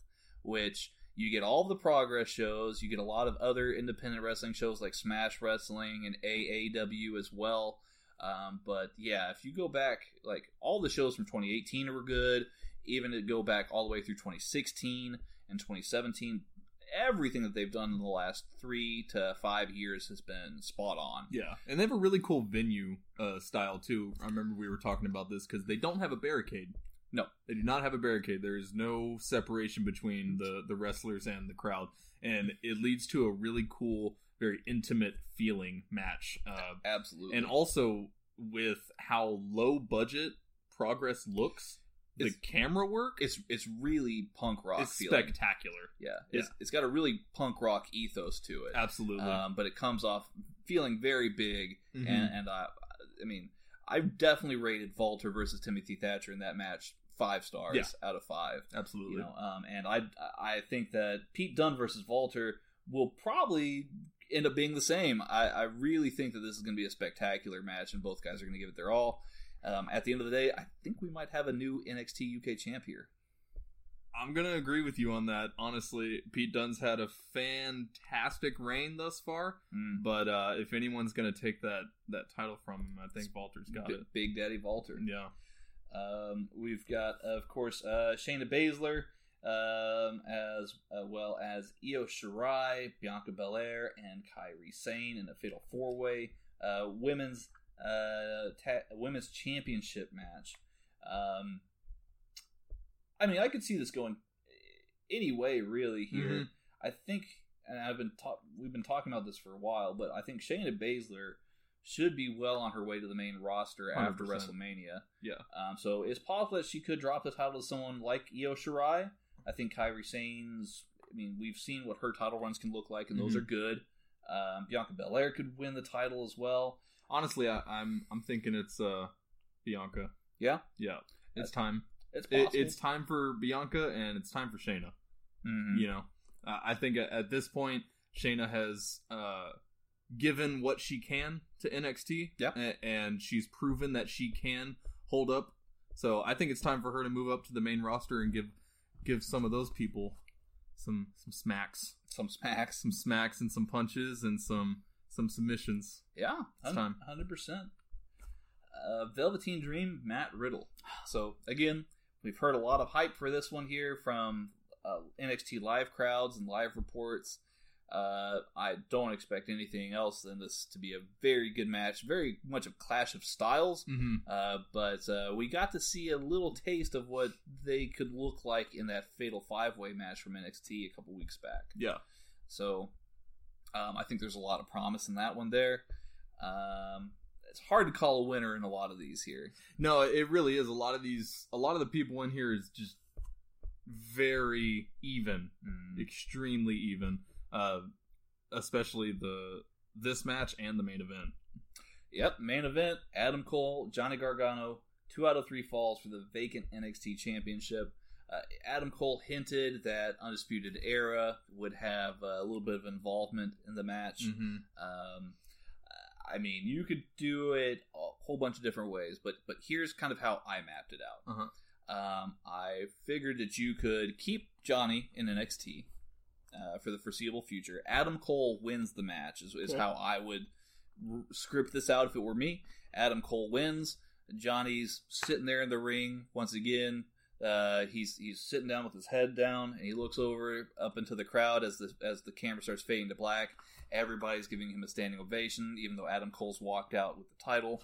which you get all the Progress shows. You get a lot of other independent wrestling shows like Smash Wrestling and AAW as well. Um, but yeah, if you go back, like all the shows from 2018 were good. Even to go back all the way through 2016 and 2017, everything that they've done in the last three to five years has been spot on. yeah, and they have a really cool venue uh, style too. I remember we were talking about this because they don't have a barricade. No. they do not have a barricade. There is no separation between the the wrestlers and the crowd, and it leads to a really cool, very intimate feeling match. Uh, Absolutely. and also with how low budget progress looks, the It's- camera work is it's it's really punk rock is feeling. spectacular. Yeah, it's, it's got a really punk rock ethos to it. Absolutely. Um, but it comes off feeling very big, Mhm. and and I, I mean, I definitely rated Walter versus Timothy Thatcher in that match five stars Yeah. out of five. Absolutely. You know, um, and I I think that Pete Dunne versus Walter will probably end up being the same. I, I really think that this is going to be a spectacular match, and both guys are going to give it their all. Um, at the end of the day, I think we might have a new NXT UK champ here. I'm gonna agree with you on that. Honestly, Pete Dunne's had a fantastic reign thus far, Mm. but uh, if anyone's gonna take that that title from him, I think Walter's got B- it. Big Daddy Walter. Yeah. Um, we've got, of course, uh, Shayna Baszler, um, as uh, well as Io Shirai, Bianca Belair, and Kairi Sane in a fatal four way uh, women's uh, ta- women's championship match. Um, I mean, I could see this going any way, really. Here, Mhm. I think, and I've been talk- we've been talking about this for a while, but I think Shayna Baszler should be well on her way to the main roster after 100%. WrestleMania. Yeah. Um, so it's possible that she could drop the title to someone like Io Shirai. I think Kairi Sane's. I mean, we've seen what her title runs can look like, and those Mhm. are good. Um, Bianca Belair could win the title as well. Honestly, I, I'm I'm thinking it's uh Bianca. Yeah, Yeah. It's time. it's It, it's time for Bianca and it's time for Shayna. Mhm. You know, uh, I think at, at this point, Shayna has uh, given what she can to NXT. Yeah. a- and she's proven that she can hold up. So I think it's time for her to move up to the main roster and give give some of those people some some smacks, some smacks. some smacks and some punches and some some submissions. Yeah, hundred percent. Uh, Velveteen Dream, Matt Riddle. So again, we've heard a lot of hype for this one here from uh, NXT live crowds and live reports. Uh, I don't expect anything else than this to be a very good match, very much a clash of styles. Mm-hmm. Uh, but uh, we got to see a little taste of what they could look like in that Fatal Five Way match from NXT a couple weeks back. Yeah. So um, I think there's a lot of promise in that one there. Um, it's hard to call a winner in a lot of these here. No, it really is. A lot of these, a lot of the people in here is just very even, Mm. extremely even. Uh, especially the this match and the main event. Yep, main event Adam Cole, Johnny Gargano, two out of three falls for the vacant NXT Championship. Uh, Adam Cole hinted that Undisputed Era would have uh, a little bit of involvement in the match. Mm-hmm. Um, I mean, you could do it a whole bunch of different ways, but but here's kind of how I mapped it out. Uh-huh. Um, I figured that you could keep Johnny in NXT uh, for the foreseeable future. Adam Cole wins the match is, is Okay. how I would r- script this out if it were me. Adam Cole wins. Johnny's sitting there in the ring once again. Uh, he's he's sitting down with his head down, and he looks over up into the crowd as the as the camera starts fading to black. Everybody's giving him a standing ovation, even though Adam Cole's walked out with the title.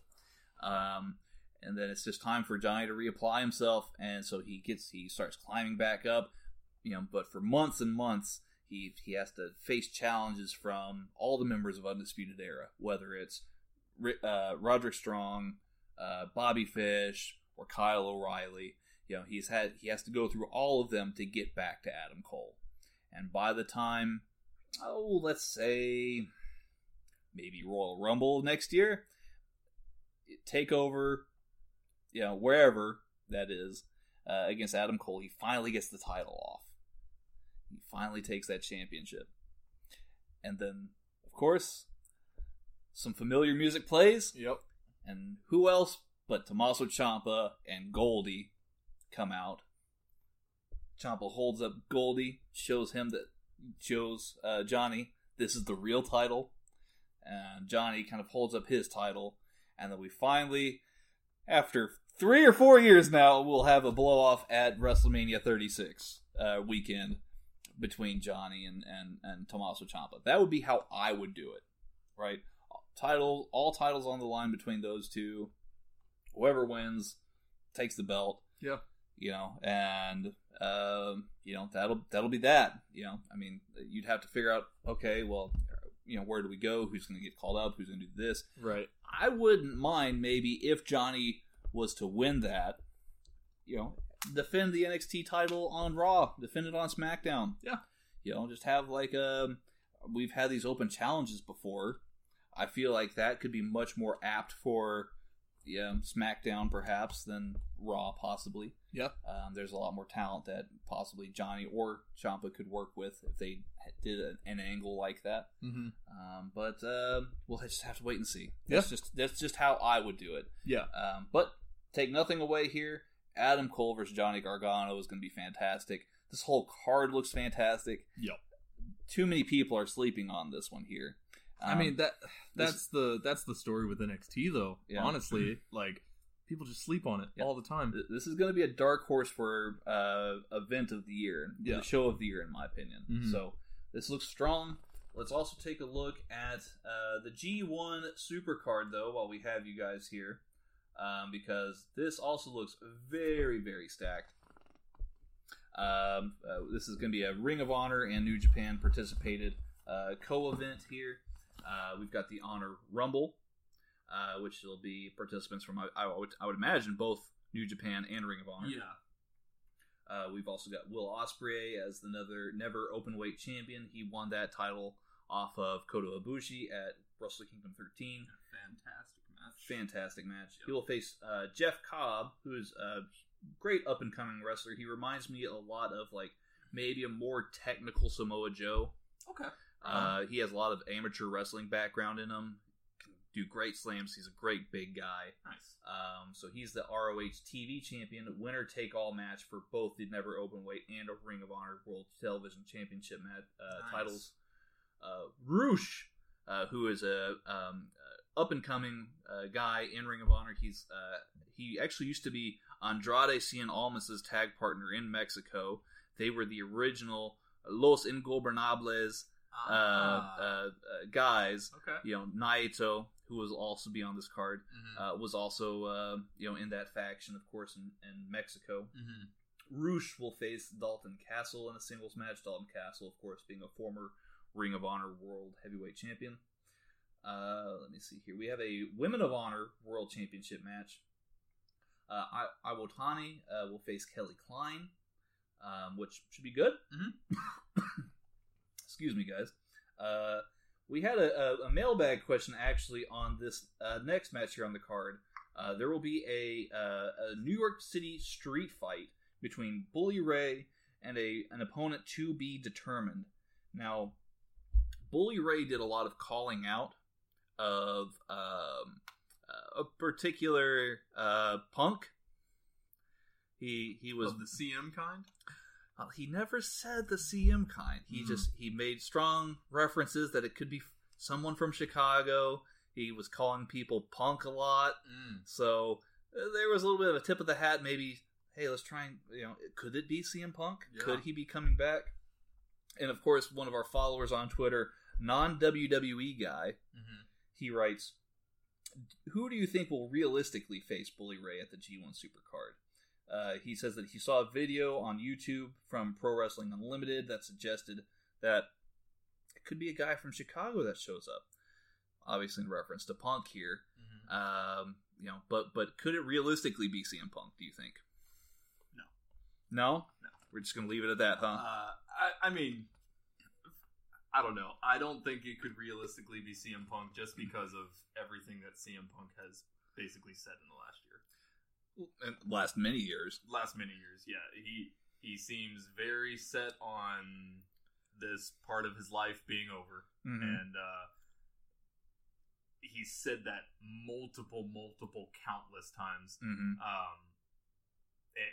Um, and then it's just time for Johnny to reapply himself, and so he gets he starts climbing back up. You know, but for months and months, he he has to face challenges from all the members of Undisputed Era, whether it's uh, Roderick Strong, uh, Bobby Fish, or Kyle O'Reilly. You know, he's had he has to go through all of them to get back to Adam Cole. And by the time, oh, let's say maybe Royal Rumble next year, take over, you know, wherever that is, uh, against Adam Cole, he finally gets the title off. He finally takes that championship. And then, of course, some familiar music plays. Yep. And who else but Tommaso Ciampa and Goldie come out. Ciampa holds up Goldie, shows him that shows uh, Johnny this is the real title, and Johnny kind of holds up his title, and then we finally, after three or four years now, we'll have a blow off at WrestleMania 36 uh, weekend between Johnny and and and Tommaso Ciampa. That would be how I would do it, right? Title, all titles on the line between those two. Whoever wins takes the belt. Yeah. You know, and um, you know that'll that'll be that. You know, I mean, you'd have to figure out. Okay, well, you know, where do we go? Who's going to get called up? Who's going to do this? Right. I wouldn't mind maybe if Johnny was to win that. You know, defend the NXT title on Raw, defend it on SmackDown. Yeah. You know, just have like um, we've had these open challenges before. I feel like that could be much more apt for yeah, SmackDown perhaps than Raw possibly. Yeah. Um, there's a lot more talent that possibly Johnny or Ciampa could work with if they did an, an angle like that. Mm-hmm. Um, but uh, we'll just have to wait and see. Yeah. That's just that's just how I would do it. Yeah. Um, but take nothing away here. Adam Cole versus Johnny Gargano is going to be fantastic. This whole card looks fantastic. Yep. Too many people are sleeping on this one here. I Um, mean that that's the that's the story with NXT though. Yeah. Honestly, like people just sleep on it Yeah. all the time. this is going to be a dark horse for uh, event of the year, Yeah. the show of the year, in my opinion. Mhm. So this looks strong. Let's also take a look at uh, the G1 Supercard, though, while we have you guys here, um, because this also looks very, very stacked. Um, uh, this is going to be a Ring of Honor and New Japan participated uh, co-event here. Uh, we've got the Honor Rumble, uh, which will be participants from I, I, would, I would imagine both New Japan and Ring of Honor. Uh, we've also got Will Ospreay as another never open weight champion. He won that title off of Kota Ibushi at Wrestle Kingdom 13. Fantastic match. Fantastic match. He will face uh, Jeff Cobb, who is a great up and coming wrestler. He reminds me a lot of like maybe a more technical Samoa Joe. Okay. Uh, he has a lot of amateur wrestling background in him. Can do great slams. He's a great big guy. Nice. Um, so he's the ROH TV champion, winner take all match for both the Never Open Weight and a Ring of Honor World Television Championship match uh, Nice. titles. Uh, Rush, uh, who is a um, uh, up and coming uh, guy in Ring of Honor, he's uh, he actually used to be Andrade Cien Almas's tag partner in Mexico. They were the original Los Ingobernables Ah. uh, uh, guys. okay. You know, Naito, who will also be on this card Mhm. uh, was also uh, you know in that faction, of course, in, in Mexico. Mhm. Rush will face Dalton Castle in a singles match. Dalton Castle, of course, being a former Ring of Honor World Heavyweight Champion. Uh, let me see here. We have a Women of Honor World Championship match. Uh, I- Iwatani uh, will face Kelly Klein, um, which should be good. Excuse me, guys. Uh, we had a, a, a mailbag question actually on this uh, next match here on the card. Uh, there will be a, uh, a New York City street fight between Bully Ray and a an opponent to be determined. Now, Bully Ray did a lot of calling out of um, uh, a particular uh, punk. He he was Of the CM kind. Uh, he never said the CM kind. He Mhm. just he made strong references that it could be someone from Chicago. He was calling people punk a lot, Mm. so uh, there was a little bit of a tip of the hat. Maybe hey, let's try and you know, could it be CM Punk? Yeah. Could he be coming back? And of course, one of our followers on Twitter, non WWE guy, Mhm. he writes, "Who do you think will realistically face Bully Ray at the G1 Supercard?" Uh, he says that he saw a video on YouTube from Pro Wrestling Unlimited that suggested that it could be a guy from Chicago that shows up. Obviously, in reference to Punk here, Mhm. um, you know, but but could it realistically be CM Punk? Do you think? No. No. No. We're just gonna leave it at that, huh? Uh, I, I mean, I don't know. I don't think it could realistically be CM Punk just because of everything that CM Punk has basically said in the last year. in the last many years. last many years. Yeah, he he seems very set on this part of his life being over, Mhm. and uh, he said that multiple, multiple, countless times. Mhm. Um,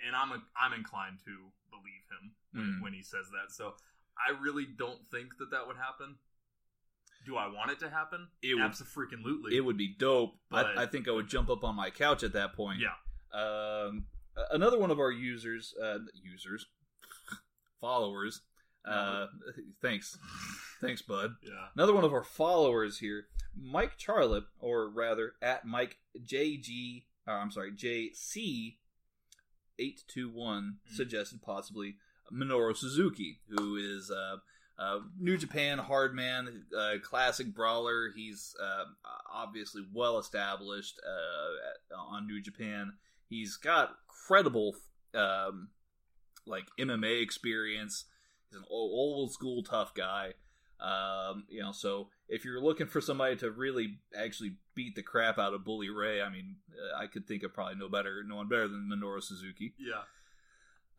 and I'm a, I'm inclined to believe him when, Mm. when he says that. So I really don't think that that would happen. Do I want it to happen? It would- Absolutely. It would be dope. But- I, I think I would jump up on my couch at that point. Yeah. Um, another one of our users, uh, users, followers. Uh, thanks, thanks, bud. Yeah. Another one of our followers here, Mike Charlotte, or rather at Mike JG. Uh, I'm sorry, JC eight two one Mhm. suggested possibly Minoru Suzuki, who is uh, uh, New Japan hard man, uh, classic brawler. He's uh, obviously well established uh, on New Japan. He's got credible um, like MMA experience. He's an old, school tough guy. Um, you know, so if you're looking for somebody to really actually beat the crap out of Bully Ray, I mean, uh, I could think of probably no better, no one better than Minoru Suzuki. Yeah.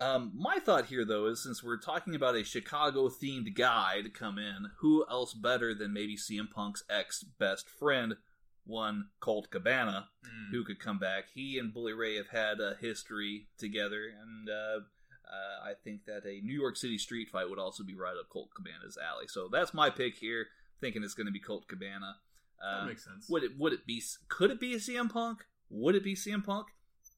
Um, my thought here, though, is since we're talking about a Chicago themed guy to come in, who else better than maybe CM Punk's ex best friend, one Colt Cabana, Mm. who could come back? He and Bully Ray have had a history together, and uh, uh, I think that a New York City street fight would also be right up Colt Cabana's alley. So that's my pick here, thinking it's going to be Colt Cabana. Uh, that makes sense. would it would it be could it be a CM Punk? Would it be CM Punk?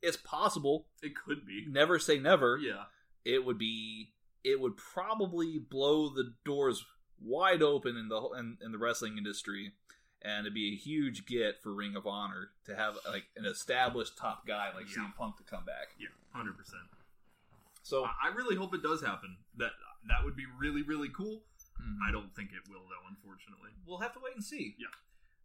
It's possible. it could be. Never say never Yeah. it would be it would probably blow the doors wide open in the in, in the wrestling industry and it'd be a huge get for Ring of Honor to have like an established top guy like Yeah. CM Punk to come back. Yeah. Hundred percent. So I I really hope it does happen. That that would be really really cool. mhm. I don't think it will though, unfortunately. we'll have to wait and see. Yeah.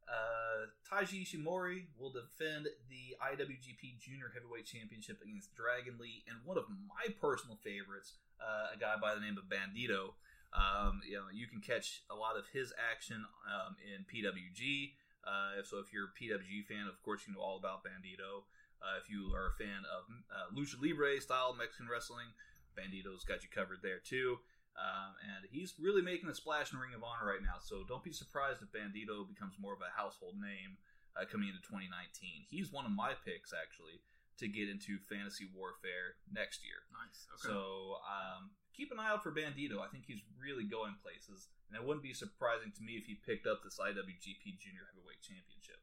Uh, Taiji Ishimori will defend the IWGP Junior Heavyweight Championship against Dragon Lee, and one of my personal favorites, uh, a guy by the name of Bandito. Um, you know, you can catch a lot of his action um, in PWG. Uh, so if you're a PWG fan, of course you know all about Bandito. Uh, if you are a fan of uh, lucha libre style Mexican wrestling, Bandito's got you covered there too. Um, and he's really making a splash in Ring of Honor right now. So don't be surprised if Bandito becomes more of a household name uh, coming into 2019. He's one of my picks actually to get into fantasy warfare next year. Nice. Okay. So um, keep an eye out for Bandito. I think he's really going places, and it wouldn't be surprising to me if he picked up this IWGP Junior Heavyweight Championship.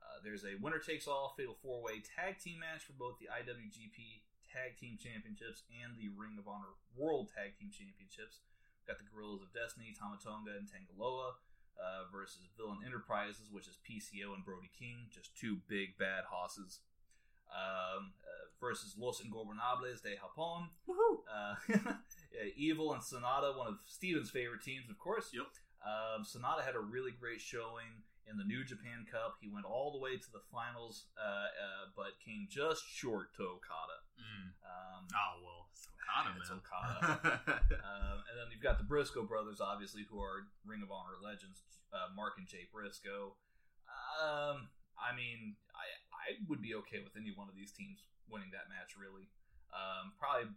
Uh, there's a winner takes all fatal four way tag team match for both the IWGP Tag Team Championships and the Ring of Honor World Tag Team Championships. Got the Guerrillas of Destiny, Tama Tonga, and Tanga Loa uh, versus Villain Enterprises, which is PCO and Brody King, just two big bad hosses. Um, uh, versus Los Ingobernables de Japón, Woohoo! uh, Evil and Sanada, one of Steven's favorite teams, of course. Yep. Um, Sanada had a really great showing in the New Japan Cup. He went all the way to the finals, uh, uh, but came just short to Okada. Mm. Um, Oh well, it's Okada, man. It's Okada. um, and then you've got the Briscoe brothers, obviously, who are Ring of Honor legends, uh, Mark and Jay Briscoe. Um, I mean, I I would be okay with any one of these teams winning that match. Really, um, probably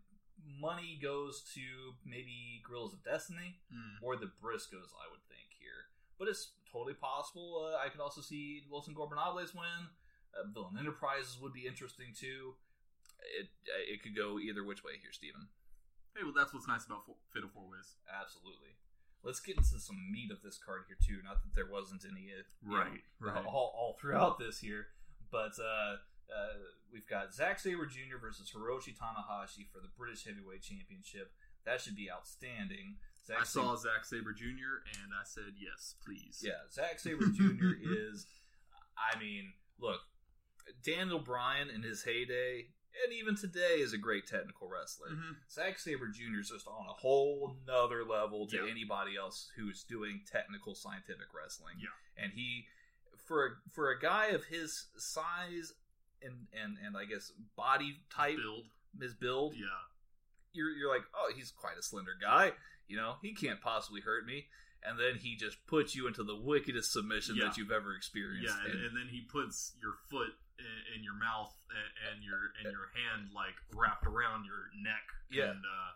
money goes to maybe Grills of Destiny Mm. or the Briscoes. I would think here, but it's totally possible. Uh, I could also see Los Ingobernables win. Uh, Villain Enterprises would be interesting too. It it could go either which way here, Steven. Hey, well, that's what's nice about four, Fatal Four Ways. Absolutely. Let's get into some meat of this card here too. Not that there wasn't any, uh, you know, Right, right. all, all throughout this here, but uh, uh, we've got Zack Sabre Jr. versus Hiroshi Tanahashi for the British Heavyweight Championship. That should be outstanding. Zack I saw Sabre- Zack Sabre Jr. and I said yes, please. Yeah, Zack Sabre Jr. is, I mean, look, Daniel Bryan in his heyday, and even today, is a great technical wrestler. Mhm. Zack Sabre Jr. is just on a whole nother level to Yeah. anybody else who's doing technical scientific wrestling. Yeah. And he, for for a guy of his size and and and I guess body type, Build. his build, Yeah. you're you're like, oh, he's quite a slender guy. You know, he can't possibly hurt me. And then he just puts you into the wickedest submission Yeah. that you've ever experienced. Yeah, and, And- and then he puts your foot in, in your mouth and, and your and your hand like wrapped around your neck Yeah. and uh,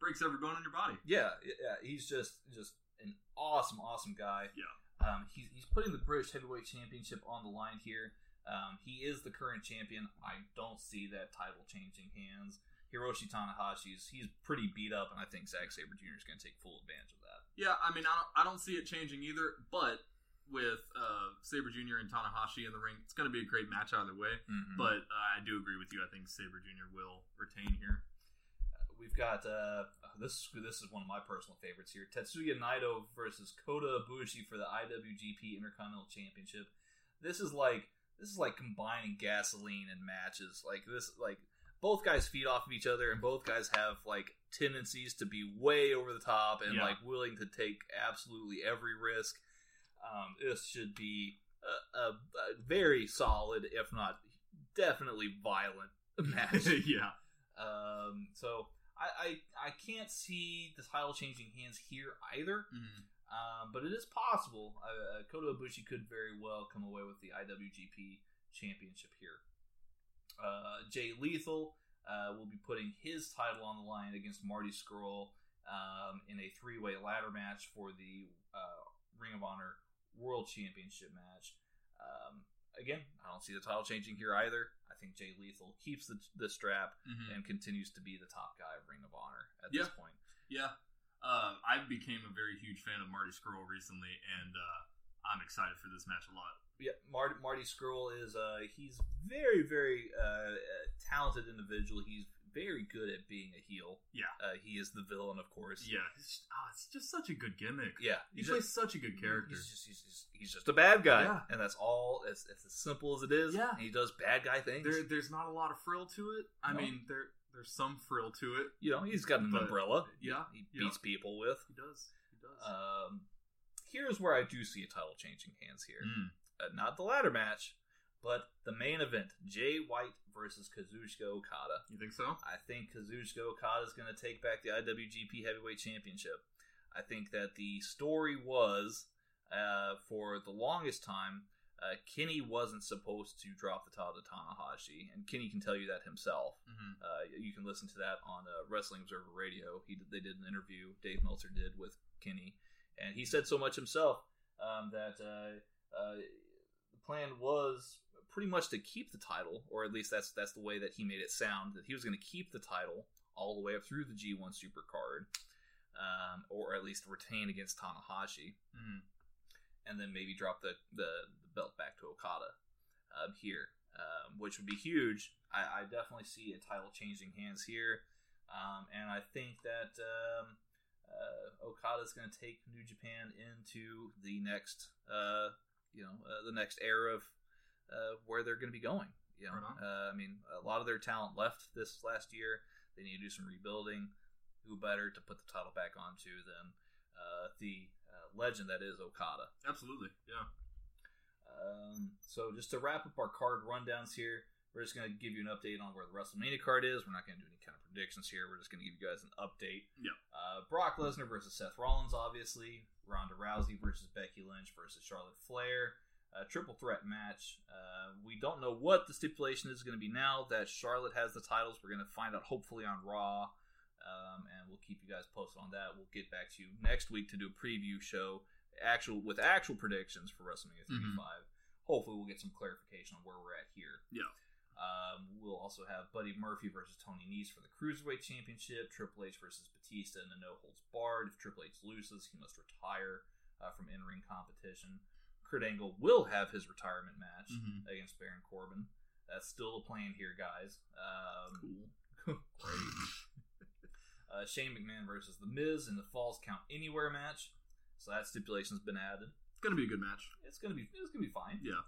breaks every bone in your body. Yeah, yeah, he's just just an awesome, awesome guy. Yeah. Um, he's, he's putting the British Heavyweight Championship on the line here. Um, he is the current champion. I don't see that title changing hands. Hiroshi Tanahashi's he's pretty beat up, and I think Zack Sabre Jr. is going to take full advantage of that. Yeah, I mean, I don't, I don't see it changing either. But with uh, Sabre Jr. and Tanahashi in the ring, it's going to be a great match either way. Mhm. But uh, I do agree with you. I think Sabre Jr. will retain here. We've got uh, this. This is one of my personal favorites here: Tetsuya Naito versus Kota Ibushi for the IWGP Intercontinental Championship. This is like this is like combining gasoline and matches. Like this, like both guys feed off of each other, and both guys have like tendencies to be way over the top and Yeah. like willing to take absolutely every risk. Um, this should be a, a, a very solid, if not definitely violent match. yeah. Um, so I, I I can't see the title changing hands here either. Mhm. Um, but it is possible. Uh, uh, Kota Ibushi could very well come away with the IWGP Championship here. Uh, Jay Lethal uh, will be putting his title on the line against Marty Scurll um, in a three-way ladder match for the uh, Ring of Honor World Championship match. Um, again, I don't see the title changing here either. I think Jay Lethal keeps the, the strap Mhm. and continues to be the top guy of Ring of Honor at this point. Yeah. Uh, I became a very huge fan of Marty Scurll recently, and uh, I'm excited for this match a lot. Yeah, Marty, Marty Scurll is uh, he's very very uh, talented individual. He's very good at being a heel. Yeah. Uh, he is the villain, of course. Yeah, it's, oh, it's just such a good gimmick. yeah. he plays just, such a good character. He's just, he's, just, he's just a bad guy, Yeah. and that's all. It's, it's as simple as it is. Yeah. he does bad guy things. There, there's not a lot of frill to it. I No. mean, there, there's some frill to it. you know, he's got an But- umbrella. Yeah, he yeah. beats people with. He does. He does. Um, here's where I do see a title changing hands here. Mm. uh, not the ladder match, but the main event: Jay White versus Kazuchika Okada. You think so? I think Kazuchika Okada is going to take back the IWGP Heavyweight Championship. I think that the story was, uh, for the longest time, uh, Kenny wasn't supposed to drop the title to Tanahashi, and Kenny can tell you that himself. Mm-hmm. Uh, you can listen to that on uh, Wrestling Observer Radio. He did, they did an interview Dave Meltzer did with Kenny, and he said so much himself um, that uh, uh, the plan was pretty much to keep the title, or at least that's that's the way that he made it sound that he was going to keep the title all the way up through the G1 Supercard, um, or at least retain against Tanahashi Mm-hmm. and then maybe drop the, the belt back to Okada um, here, um, which would be huge. I, I definitely see a title changing hands here, um, and I think that um, uh, Okada is going to take New Japan into the next, uh, you know, uh, the next era of uh, where they're going to be going. You know, Right uh, I mean, a lot of their talent left this last year. They need to do some rebuilding. Who better to put the title back onto than uh, the uh, legend that is Okada? Absolutely. Yeah. Um, so just to wrap up our card rundowns here, we're just going to give you an update on where the WrestleMania card is. We're not going to do any kind of predictions here. We're just going to give you guys an update. Yeah. Uh, Brock Lesnar versus Seth Rollins, obviously. Ronda Rousey versus Becky Lynch versus Charlotte Flair. A triple threat match. Uh, we don't know what the stipulation is going to be now that Charlotte has the titles. We're going to find out hopefully on Raw. Um, and we'll keep you guys posted on that. We'll get back to you next week to do a preview show, actual with actual predictions for WrestleMania 35. Hopefully, we'll get some clarification on where we're at here. Yeah. Um, we'll also have Buddy Murphy versus Tony Nese for the Cruiserweight Championship, Triple H versus Batista in a no holds barred. If Triple H loses, he must retire uh, from in ring competition. Kurt Angle will have his retirement match Mhm. against Baron Corbin. That's still the plan here, guys. Um, Cool. Great. uh, Shane McMahon versus The Miz in the Falls Count Anywhere match. So that stipulation's been added. It's gonna be a good match. It's gonna be it's gonna be fine. Yeah.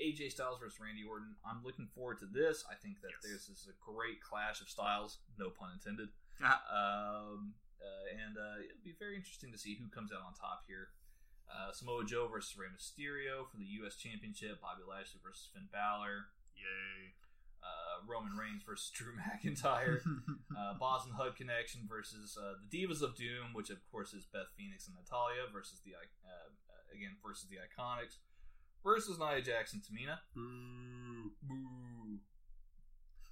AJ Styles versus Randy Orton. I'm looking forward to this. I think that Yes. this is a great clash of styles, no pun intended. Ah. Um, uh, and uh, it'll be very interesting to see who comes out on top here. Uh, Samoa Joe versus Rey Mysterio for the U.S. Championship. Bobby Lashley versus Finn Balor. Yay. Uh, Roman Reigns versus Drew McIntyre. uh, Boss and Hug Connection versus uh, the Divas of Doom, which of course is Beth Phoenix and Natalya versus the uh, uh, again versus the Iconics. versus Nia Jackson Tamina. Boo. Boo.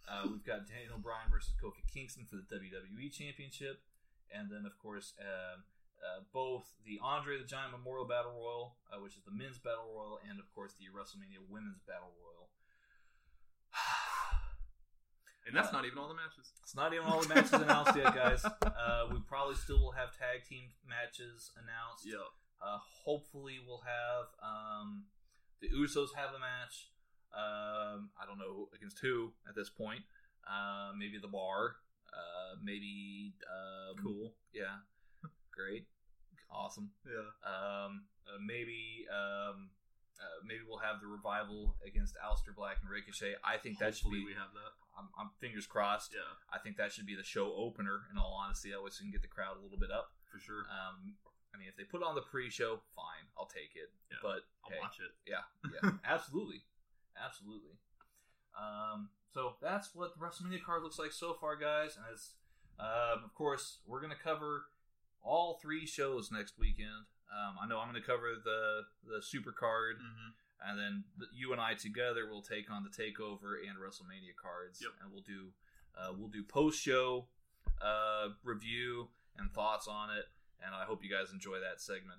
Uh, we've got Daniel Bryan versus Kofi Kingston for the WWE Championship, and then of course um uh, both the Andre the Giant Memorial Battle Royal, uh, which is the men's battle royal, and of course the WrestleMania Women's Battle Royal. And that's not even all the matches. It's not even all the matches announced yet, guys. Uh, we probably still will have tag team matches announced. Yeah. Uh, hopefully, we'll have um, the Usos have a match. Um, I don't know against who at this point. Uh, maybe the Bar. Uh, maybe um, Cool. Yeah, great, awesome. Yeah. Um, uh, maybe um, uh, maybe we'll have the revival against Aleister Black and Ricochet. I think that should Hopefully be. we have that. I'm, I'm fingers crossed. Yeah, I think that should be the show opener. In all honesty, that way we can get the crowd a little bit up. for sure. Um, I mean, if they put on the pre-show, fine, I'll take it. Yeah, but I'll hey, watch it. yeah, yeah, absolutely, absolutely. Um, so that's what the WrestleMania card looks like so far, guys. And as um, of course, we're gonna cover all three shows next weekend. Um, I know I'm gonna cover the the Super Card, Mm-hmm. And then the, you and I together will take on the Takeover and WrestleMania cards, Yep. and we'll do uh, we'll do post show uh, review and thoughts on it. And I hope you guys enjoy that segment.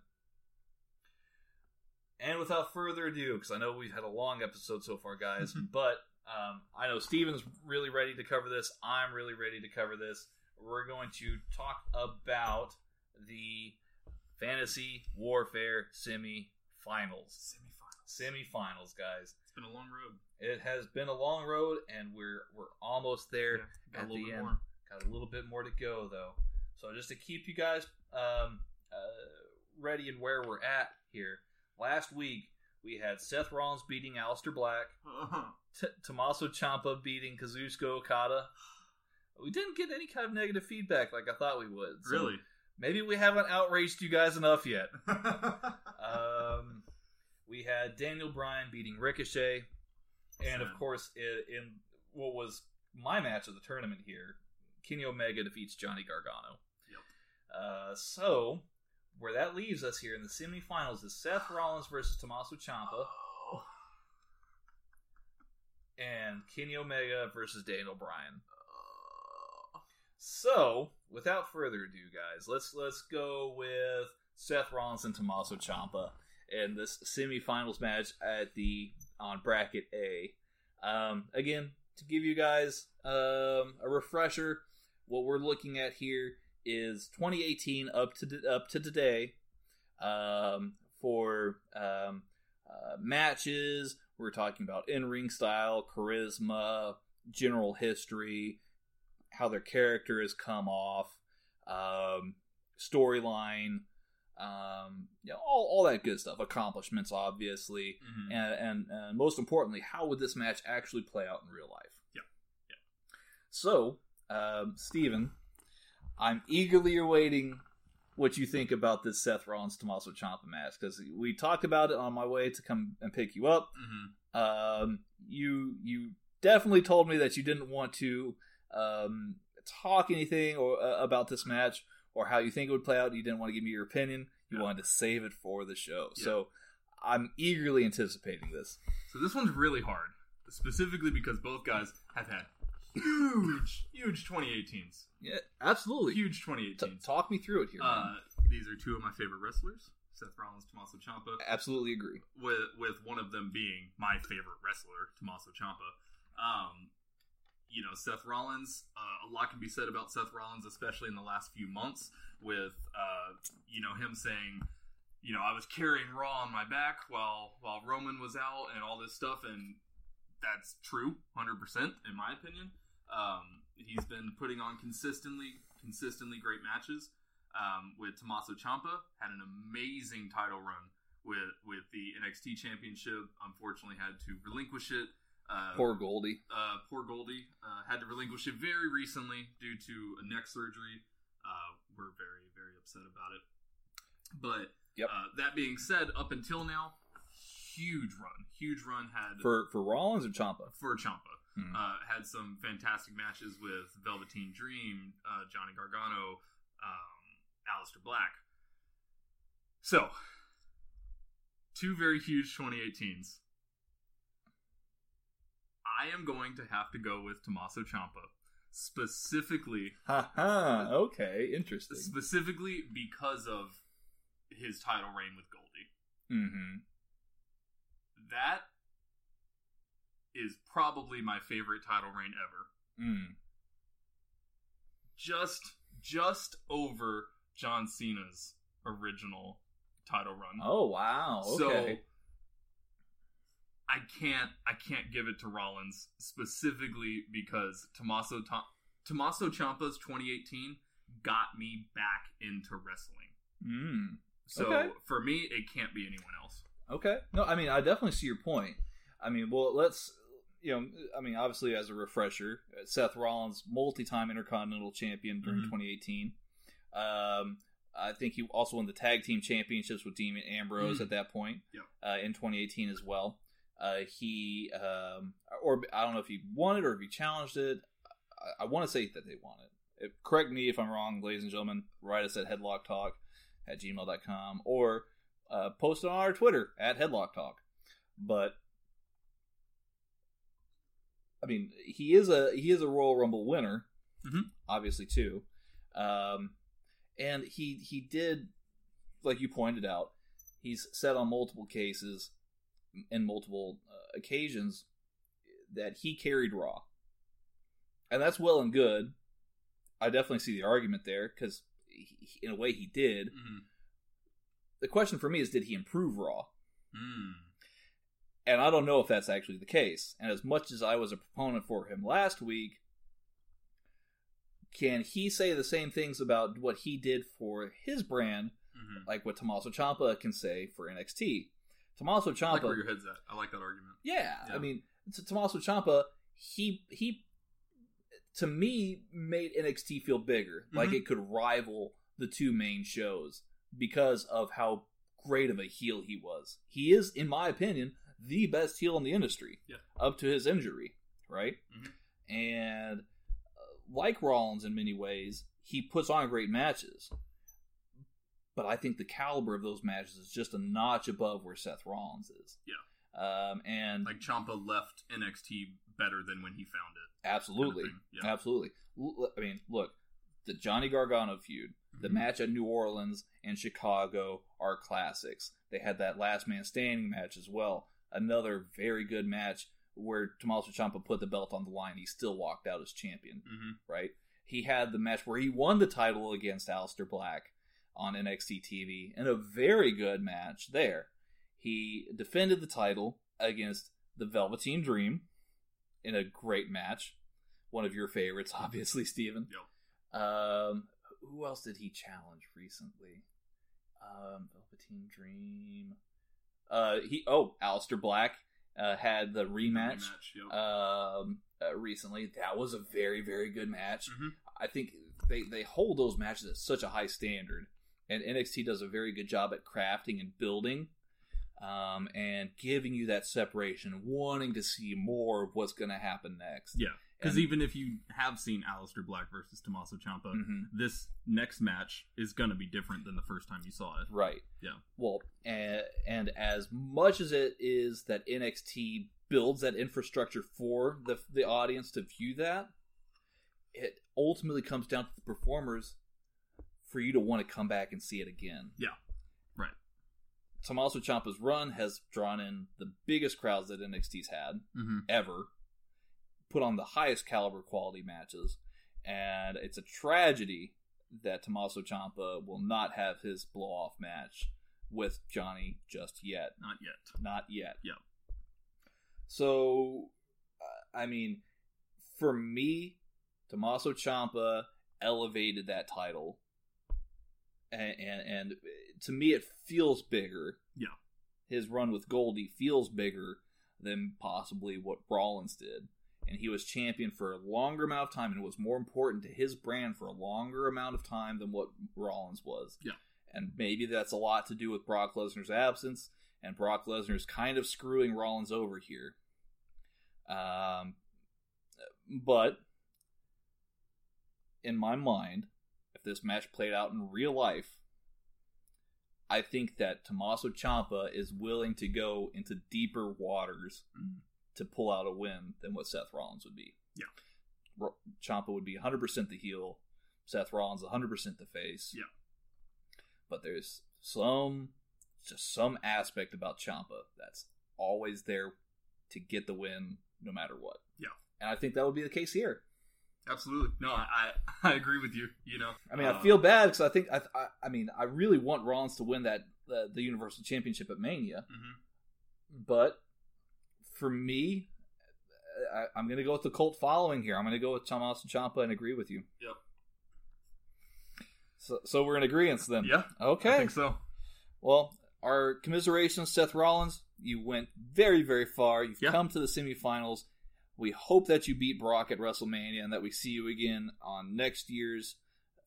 And without further ado, because I know we've had a long episode so far, guys, but um, I know Steven's really ready to cover this. I'm really ready to cover this. We're going to talk about the Fantasy Warfare semi finals. Semifinals. Guys. It's been a long road. It has been a long road, and we're we're almost there Yeah, got a at little the bit end. more. Got a little bit more to go, though. So just to keep you guys um, uh, ready and where we're at here. Last week we had Seth Rollins beating Aleister Black, T- Tommaso Ciampa beating Kazuchika Okada. We didn't get any kind of negative feedback like I thought we would. So really? Maybe we haven't outraged you guys enough yet. Had Daniel Bryan beating Ricochet, and of course, in, in what was my match of the tournament here, Kenny Omega defeats Johnny Gargano. Yep. Uh, so where that leaves us here in the semifinals is Seth Rollins versus Tommaso Ciampa, Oh. and Kenny Omega versus Daniel Bryan. So, without further ado, guys, let's let's go with Seth Rollins and Tommaso Ciampa in this semifinals match at the on bracket A. Um, again, to give you guys um, a refresher, what we're looking at here is 2018 up to up to today um, for um, uh, matches. We're talking about in ring style, charisma, general history, how their character has come off, um, storyline, um, you know, all, all that good stuff. Accomplishments, obviously, Mhm. and, and and most importantly, how would this match actually play out in real life? Yeah. Yeah. So, um, Steven, I'm eagerly awaiting what you think about this Seth Rollins Tommaso Ciampa match because we talked about it on my way to come and pick you up. Mhm. Um, you you definitely told me that you didn't want to um, talk anything or uh, about this match or how you think it would play out. You didn't want to give me your opinion. You Yeah. wanted to save it for the show. Yeah. So I'm eagerly anticipating this. So this one's really hard, specifically because both guys have had huge, huge 2018s. Yeah, absolutely. Huge T- 2018s. talk me through it here. man. Uh, these are two of my favorite wrestlers, Seth Rollins, Tommaso Ciampa. absolutely agree. with with one of them being my favorite wrestler, Tommaso Ciampa. Um, you know, Seth Rollins. Uh, a lot can be said about Seth Rollins, especially in the last few months, with uh, you know him saying, you know, I was carrying Raw on my back while while Roman was out and all this stuff, and that's true, hundred percent in my opinion. Um, he's been putting on consistently, consistently great matches. Um, with Tommaso Ciampa, had an amazing title run with with the NXT Championship. Unfortunately, had to relinquish it. Uh, Poor Goldie. uh, poor Goldie uh, had to relinquish it very recently due to a neck surgery. Uh, we're very very upset about it. But Yep. uh, that being said, up until now, huge run, huge run had For for Rollins or Ciampa for Ciampa. Hmm. Uh, had some fantastic matches with Velveteen Dream, uh, Johnny Gargano, um, Aleister Black. So, two very huge 2018s. I am going to have to go with Tommaso Ciampa, specifically Haha. Okay. Interesting. specifically because of his title reign with Goldie. Mm-hmm. That is probably my favorite title reign ever. Mm. Just just over John Cena's original title run. Oh wow. Okay. I can't I can't give it to Rollins specifically because Tommaso Tom, Tommaso Ciampa's 2018 got me back into wrestling. mm. So Okay. for me, it can't be anyone else. Okay. No, I mean, I definitely see your point. I mean, well, let's, you know, I mean, obviously, as a refresher, Seth Rollins, multi-time Intercontinental Champion during Mhm. 2018. Um, I think he also won the tag team championships with Dean Ambrose Mm. at that point Yep. uh, in 2018 as well. Uh, he, um, or I don't know if he won it or if he challenged it. I, I want to say that they won it. If, correct me if I'm wrong, ladies and gentlemen. Write us at headlocktalk at gmail.com or uh, post it on our Twitter at Headlock Talk. But I mean, he is a he is a Royal Rumble winner, Mhm. obviously too, um, and he he did, like you pointed out, he's said on multiple cases, in multiple uh, occasions, that he carried Raw, and that's well and good. I definitely see the argument there because in a way he did. Mm. The question for me is, did he improve Raw? Mm. And I don't know if that's actually the case. And as much as I was a proponent for him last week, can he say the same things about what he did for his brand, Mhm. like what Tommaso Ciampa can say for NXT? Tommaso I like where your head's at. I like that argument. yeah, Yeah. I mean, Tommaso Ciampa, he he, to me, made NXT feel bigger, like Mhm. it could rival the two main shows because of how great of a heel he was. He is, in my opinion, the best heel in the industry Yeah. up to his injury, right? Mhm. And uh, like Rollins in many ways, he puts on great matches. But I think the caliber of those matches is just a notch above where Seth Rollins is. Yeah. Um, and Like Ciampa left NXT better than when he found it. Absolutely, thing, yeah. absolutely. I mean, look, the Johnny Gargano feud, the Mhm. match at New Orleans and Chicago are classics. They had that last man standing match as well, another very good match where Tommaso Ciampa put the belt on the line. He still walked out as champion, hmm right? He had the match where he won the title against Aleister Black on NXT TV, and a very good match there. He defended the title against the Velveteen Dream in a great match. One of your favorites, obviously, Steven. Yep. Um, who else did he challenge recently? Um, Velveteen Dream. Uh, he oh, Aleister Black uh, had the rematch Rematch, yep. um, uh, recently. That was a very, very good match. Mhm. I think they, they hold those matches at such a high standard, and NXT does a very good job at crafting and building, um, and giving you that separation, wanting to see more of what's going to happen next. yeah. Because even if you have seen Aleister Black versus Tommaso Ciampa, Mhm. this next match is going to be different than the first time you saw it. Right. Yeah. Well, and, and as much as it is that NXT builds that infrastructure for the the audience to view that, it ultimately comes down to the performers for you to want to come back and see it again. Yeah. Right. Tommaso Ciampa's run has drawn in the biggest crowds that NXT's had Mm-hmm. ever, put on the highest caliber quality matches, and it's a tragedy that Tommaso Ciampa will not have his blow off match with Johnny just yet. Not yet. Not yet. Yeah. So, I mean, for me, Tommaso Ciampa elevated that title, and, and and to me, it feels bigger. Yeah. His run with Goldie feels bigger than possibly what Rollins did, and he was champion for a longer amount of time, and it was more important to his brand for a longer amount of time than what Rollins was. Yeah. And maybe that's a lot to do with Brock Lesnar's absence, and Brock Lesnar's kind of screwing Rollins over here. Um, but in my mind, if this match played out in real life, I think that Tommaso Ciampa is willing to go into deeper waters Mm. to pull out a win than what Seth Rollins would be. Yeah. Ciampa would be 100% the heel. Seth Rollins 100% the face. Yeah. But there's some, just some aspect about Ciampa that's always there to get the win no matter what. Yeah. And I think that would be the case here. Absolutely. No, I I, agree with you. You know, I mean, I feel bad because I think I, I, I mean, I really want Rollins to win that uh, the Universal Championship at Mania, mhm. but for me, I, I'm going to go with the cult following here. I'm going to go with Tommaso Ciampa and agree with you. Yep. So, so we're in agreement then. Yeah. Okay. I think so. Well, our commiserations, Seth Rollins. You went very, very far. You've Yeah. come to the semifinals. We hope that you beat Brock at WrestleMania and that we see you again on next year's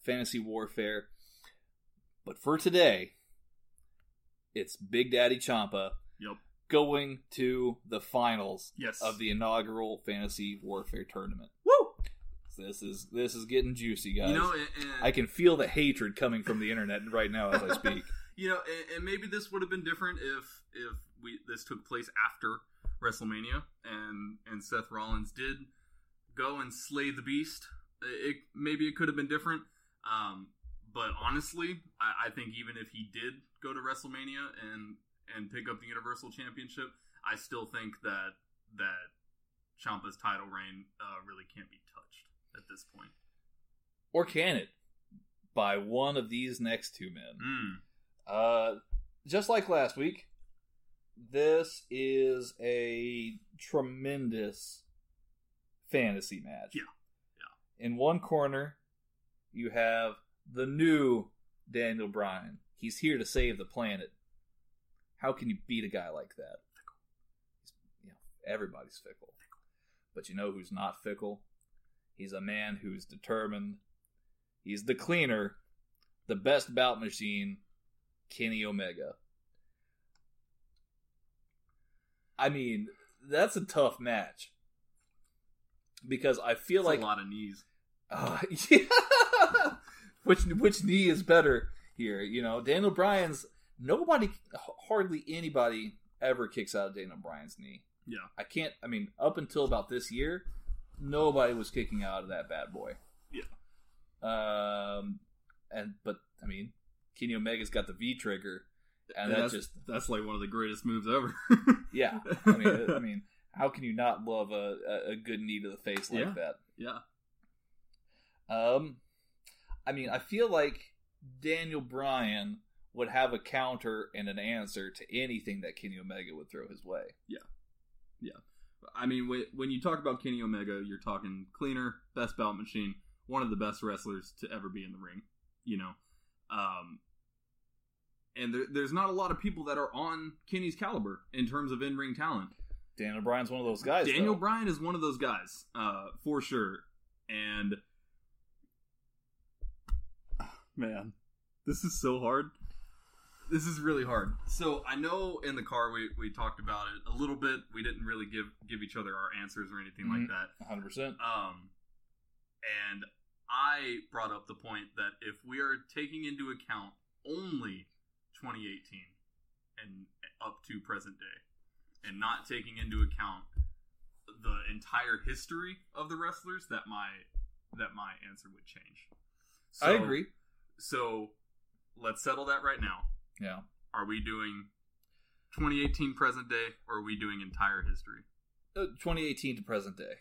Fantasy Warfare. But for today, it's Big Daddy Ciampa Yep. going to the finals Yes. of the inaugural Fantasy Warfare tournament. Woo. This is this is getting juicy, guys. You know, and, and I can feel the hatred coming from the internet right now as I speak. you know, and, and maybe this would have been different if if we this took place after WrestleMania and and Seth Rollins did go and slay the beast. It maybe it could have been different. Um, but honestly, I, I think even if he did go to WrestleMania and and pick up the Universal Championship, I still think that that Ciampa's title reign uh, really can't be touched at this point. or can it? By one of these next two men. Mm. Uh, just like last week, this is a tremendous fantasy match. Yeah. Yeah. In one corner, you have the new Daniel Bryan. He's here to save the planet. How can you beat a guy like that? You know, everybody's fickle. But you know who's not fickle? He's a man who's determined. He's the cleaner, the best bout machine, Kenny Omega. I mean, that's a tough match because I feel It's like a lot of knees. uh, yeah. which which knee is better here? You know, Daniel Bryan's nobody, hardly anybody ever kicks out of Daniel Bryan's knee. Yeah. I can't. I mean, up until about this year, nobody was kicking out of that bad boy. Yeah. Um, and but I mean, Kenny Omega's got the V trigger, and that that's just that's like one of the greatest moves ever. yeah. I mean, I mean, how can you not love a a- good knee to the face like Yeah. that? yeah. Um, I mean, I feel like Daniel Bryan would have a counter and an answer to anything that Kenny Omega would throw his way. Yeah, yeah. I mean, when, when you talk about Kenny Omega, you're talking cleaner, best bout machine, one of the best wrestlers to ever be in the ring. You know, um, and there, there's not a lot of people that are on Kenny's caliber in terms of in ring talent. Daniel Bryan's one of those guys. Daniel though. Bryan is one of those guys, uh, for sure. And man, this is so hard. This is really hard. So I know in the car we, we talked about it a little bit. We didn't really give give each other our answers or anything Mhm. like that. 100%. Um, and I brought up the point that if we are taking into account only 2018 and up to present day, and not taking into account the entire history of the wrestlers, that my that my answer would change. I agree. So let's settle that right now. Yeah. Are we doing 2018 present day, or are we doing entire history? Uh, 2018 to present day.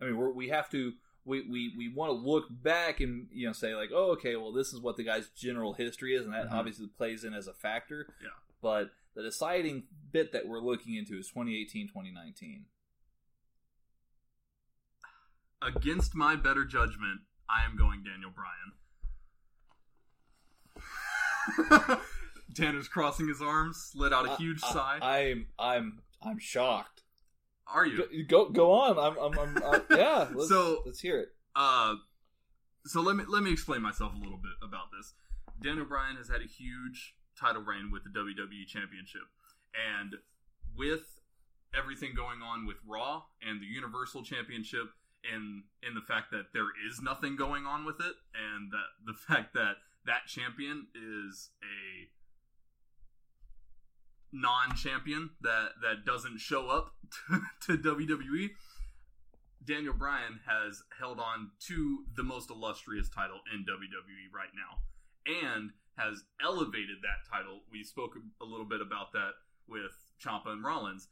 I mean, we're, we have to. We, we, we want to look back and you know say like oh okay well this is what the guy's general history is and that Mhm. obviously plays in as a factor Yeah. but the deciding bit that we're looking into is 2018 2019 Against my better judgment, I am going Daniel Bryan. Tanner's crossing his arms, let out a huge I- sigh. I, am I'm I'm shocked. Are you? Go go, on. I'm I'm, I'm uh, yeah. Let's, So- let's hear it. Uh, so let me let me explain myself a little bit about this. Daniel O'Brien has had a huge title reign with the WWE Championship, and with everything going on with Raw and the Universal Championship, and in the fact that there is nothing going on with it, and that the fact that that champion is a non-champion that that doesn't show up to, to WWE. Daniel Bryan has held on to the most illustrious title in WWE right now, and has elevated that title. We spoke a little bit about that with Ciampa and Rollins.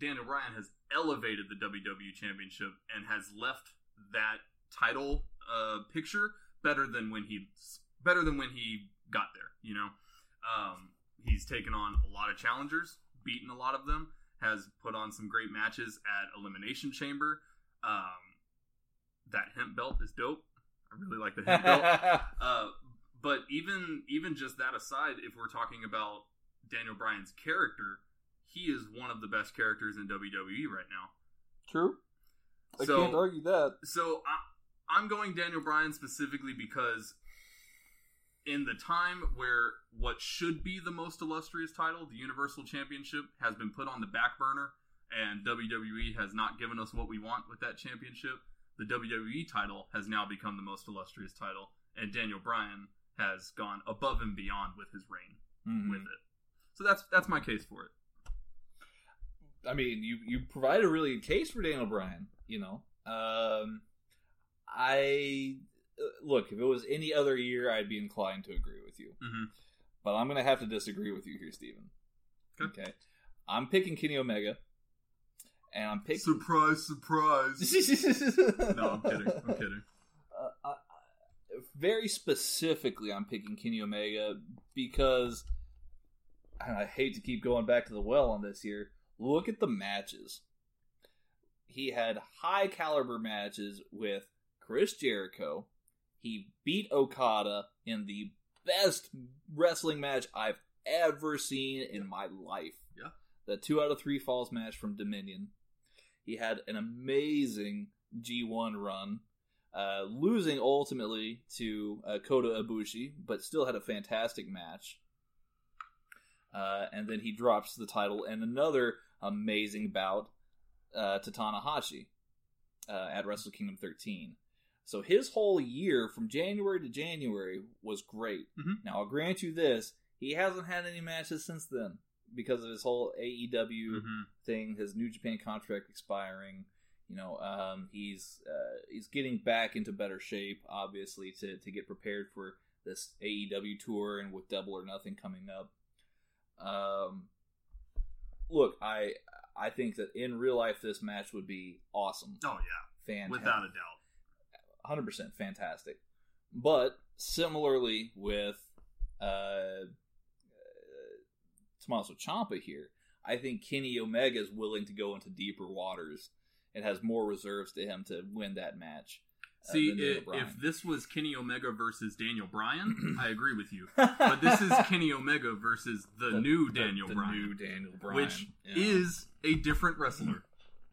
Daniel Bryan has elevated the WWE Championship and has left that title uh, picture better than when he better than when he got there. You know, um, he's taken on a lot of challengers, beaten a lot of them, has put on some great matches at Elimination Chamber. Um, that hemp belt is dope. I really like the hemp belt. Uh, but even even just that aside, if we're talking about Daniel Bryan's character, he is one of the best characters in WWE right now. True. I So- can't argue that. So I, I'm going Daniel Bryan specifically because in the time where what should be the most illustrious title, the Universal Championship, has been put on the back burner, and WWE has not given us what we want with that championship, the WWE title has now become the most illustrious title, and Daniel Bryan has gone above and beyond with his reign Mhm. with it. So that's that's my case for it. I mean, you you provide a really good case for Daniel Bryan. You know, um, I look if it was any other year, I'd be inclined to agree with you, Mhm. but I'm going to have to disagree with you here, Steven. Okay. Okay, I'm picking Kenny Omega, and I'm picking. Surprise, surprise. no, I'm kidding. I'm kidding. uh, I- I- very specifically, I'm picking Kenny Omega because and I hate to keep going back to the well on this here. Look at the matches. He had high caliber matches with Chris Jericho. He beat Okada in the best wrestling match I've ever seen in my life. Yeah. The two out of three falls match from Dominion. He had an amazing G1 run, uh, losing ultimately to uh, Kota Ibushi, but still had a fantastic match. Uh, and then he drops the title in another amazing bout uh, to Tanahashi uh, at Wrestle Kingdom 13. So his whole year from January to January was great. Mhm. Now I'll grant you this: he hasn't had any matches since then because of his whole AEW Mhm. thing, his New Japan contract expiring. You know, um, he's uh, he's getting back into better shape, obviously, to to get prepared for this AEW tour and with Double or Nothing coming up. Um, look, I I think that in real life this match would be awesome, Oh yeah, fantastic, without a doubt. Hundred percent fantastic. But similarly with uh, uh, Tommaso Ciampa here, I think Kenny Omega is willing to go into deeper waters and has more reserves to him to win that match. uh, See, Daniel if this was Kenny Omega versus Daniel Bryan, I agree with you. But this is Kenny Omega versus the, new Daniel the Bryan, new Daniel Bryan, which Yeah. is a different wrestler.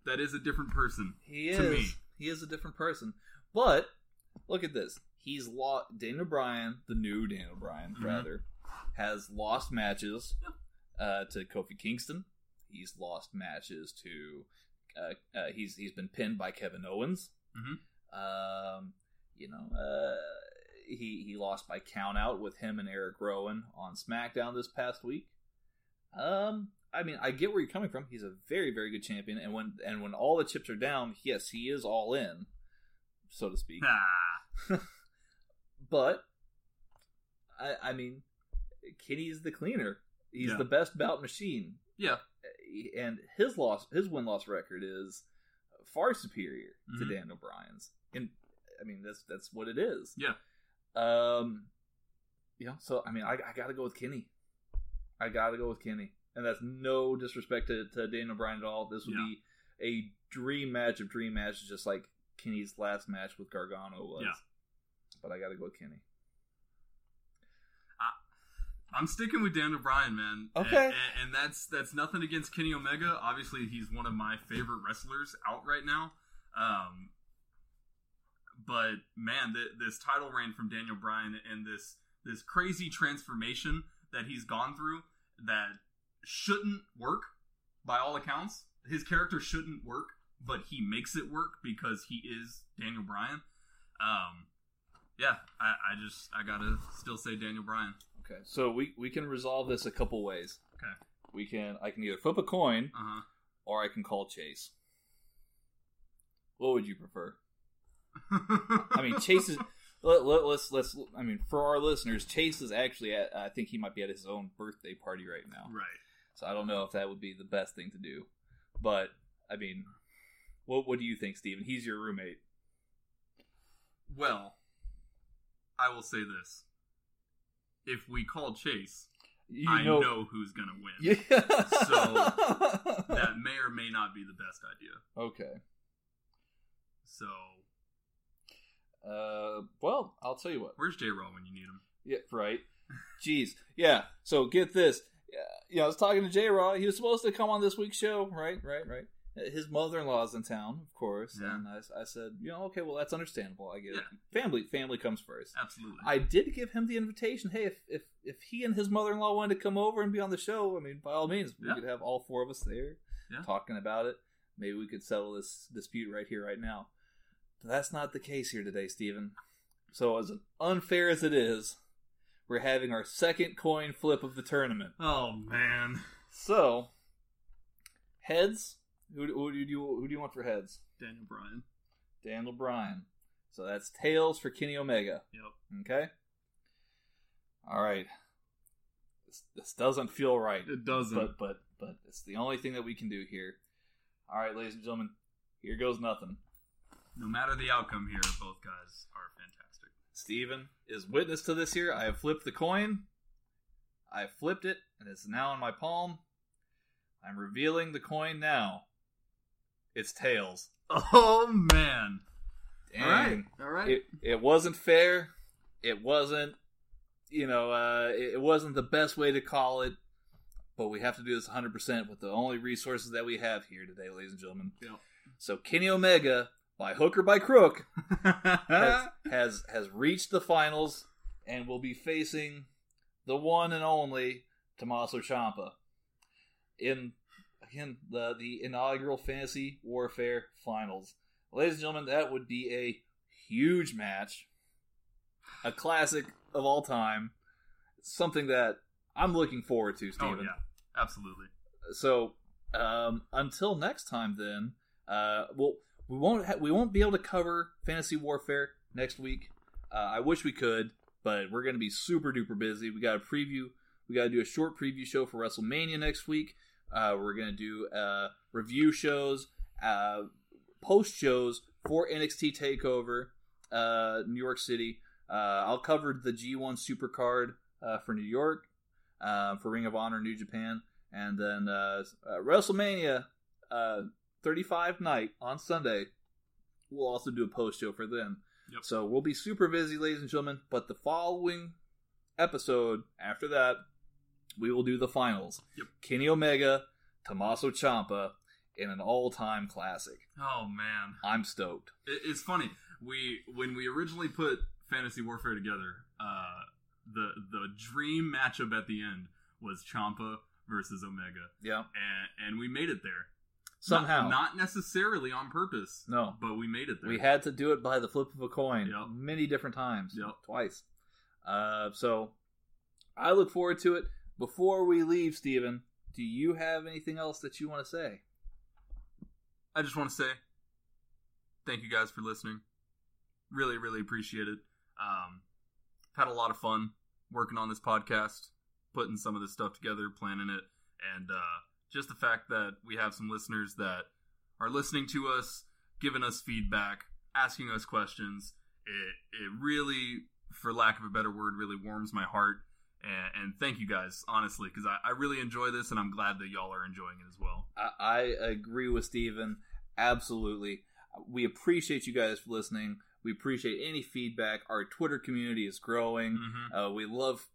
That is a different person. He to is. me. He is a different person. But look at this. He's lost. Daniel Bryan, the new Daniel Bryan, Mhm. rather, has lost matches uh, to Kofi Kingston. He's lost matches to. Uh, uh, he's he's been pinned by Kevin Owens. Mhm. Um, you know, uh, he he lost by count out with him and Eric Rowan on SmackDown this past week. Um, I mean, I get where you're coming from. He's a very, very good champion, and when and when all the chips are down, yes, he is all in, so to speak. Ah, But I, I mean, Kenny's the cleaner. He's Yeah. the best bout machine, yeah, and his loss, his win loss record is far superior to Mhm. Daniel Bryan's. And I mean, that's that's what it is. yeah. Um, know, so I mean, I, I got to go with Kenny. I got to go with Kenny, and that's no disrespect to, to Daniel Bryan at all. This would Yeah. be a dream match of dream matches, just like Kenny's last match with Gargano was. Yeah. But I got to go with Kenny. I'm sticking with Daniel Bryan, man. Okay. and, and that's that's nothing against Kenny Omega. Obviously, he's one of my favorite wrestlers out right now. Um, but man, th- this title reign from Daniel Bryan and this this crazy transformation that he's gone through that shouldn't work by all accounts. His character shouldn't work, but he makes it work because he is Daniel Bryan. Um, yeah, I, I just I gotta still say Daniel Bryan. Okay, so we we can resolve this a couple ways. Okay. we can I can either flip a coin Uh huh. or I can call Chase. What would you prefer? I mean, Chase is. Let, let, let's let's. I mean, for our listeners, Chase is actually at. I think he might be at his own birthday party right now. right. So I don't know if that would be the best thing to do. But I mean, what what do you think, Steven? He's your roommate. Well, I will say this: if we call Chase, You I know, who's gonna win. Yeah. So- That may or may not be the best idea. okay. So, Uh, well, I'll tell you what. where's J. Raw when you need him? Yeah, right. Jeez. Yeah. So get this. Yeah, you know, I was talking to J. Raw. He was supposed to come on this week's show. Right. Right. Right. His mother-in-law's in town, of course, Yeah. and I, I said, you know, okay, well, that's understandable. I get it. Family, family comes first. Absolutely. I did give him the invitation. Hey, if if if he and his mother-in-law wanted to come over and be on the show, I mean, by all means, we Yeah. could have all four of us there Yeah. talking about it. Maybe we could settle this dispute right here, right now. But that's not the case here today, Stephen. So, as unfair as it is, we're having our second coin flip of the tournament. oh man, So, heads. Who, who do you who do you want for heads? Daniel Bryan. Daniel Bryan. So that's tails for Kenny Omega. Yep. Okay. All right. This, this doesn't feel right, It doesn't. but but but it's the only thing that we can do here. All right, ladies and gentlemen, here goes nothing. no matter the outcome here, both guys are fantastic. Steven is witness to this here. I have flipped the coin. I have flipped it, and it's now in my palm. I'm revealing the coin now. It's tails. Oh man. All right. Dang. All right. it it wasn't fair. It wasn't, you know, uh, it, it wasn't the best way to call it. But we have to do this 100 percent with the only resources that we have here today, ladies and gentlemen. Yep. So Kenny Omega, by hook or by crook, has, has has reached the finals and will be facing the one and only Tommaso Ciampa in again the the inaugural Fantasy Warfare Finals. Ladies and gentlemen, that would be a huge match, a classic of all time, something that I'm looking forward to, oh yeah, absolutely. So um, until next time, then uh, well, we won't ha- we won't be able to cover Fantasy Warfare next week. Uh, I wish we could, but we're going to be super duper busy. We got a preview. We got to do a short preview show for WrestleMania next week. Uh, we're going to do uh, review shows, uh, post shows for NXT Takeover, uh, New York City. Uh, I'll cover the G1 Supercard uh, for New York, uh, for Ring of Honor New Japan, and then uh, uh, WrestleMania uh, 35 night on Sunday. We'll also do a post show for them. Yep. So we'll be super busy, ladies and gentlemen. But the following episode after that, we will do the finals. Yep. Kenny Omega, Tommaso Ciampa in an all-time classic. Oh man, I'm stoked. it, it's funny. We when we originally put Fantasy Warfare together, uh, the the dream matchup at the end was Ciampa versus Omega, Yeah. and and we made it there Somehow. Not, not necessarily on purpose. No. but we made it there. We had to do it by the flip of a coin Yep. many different times. Yep. Twice. Uh, so I look forward to it. Before we leave, Steven, do you have anything else that you want to say? I just want to say thank you guys for listening. Really, really appreciate it. Um, had a lot of fun working on this podcast, putting some of this stuff together, planning it, and uh, just the fact that we have some listeners that are listening to us, giving us feedback, asking us questions. It it really, for lack of a better word, really warms my heart. And, and thank you guys, honestly, because I, I really enjoy this, and I'm glad that y'all are enjoying it as well. I, I agree with Steven. Absolutely. We appreciate you guys for listening. We appreciate any feedback. Our Twitter community is growing. Mhm. Uh, we love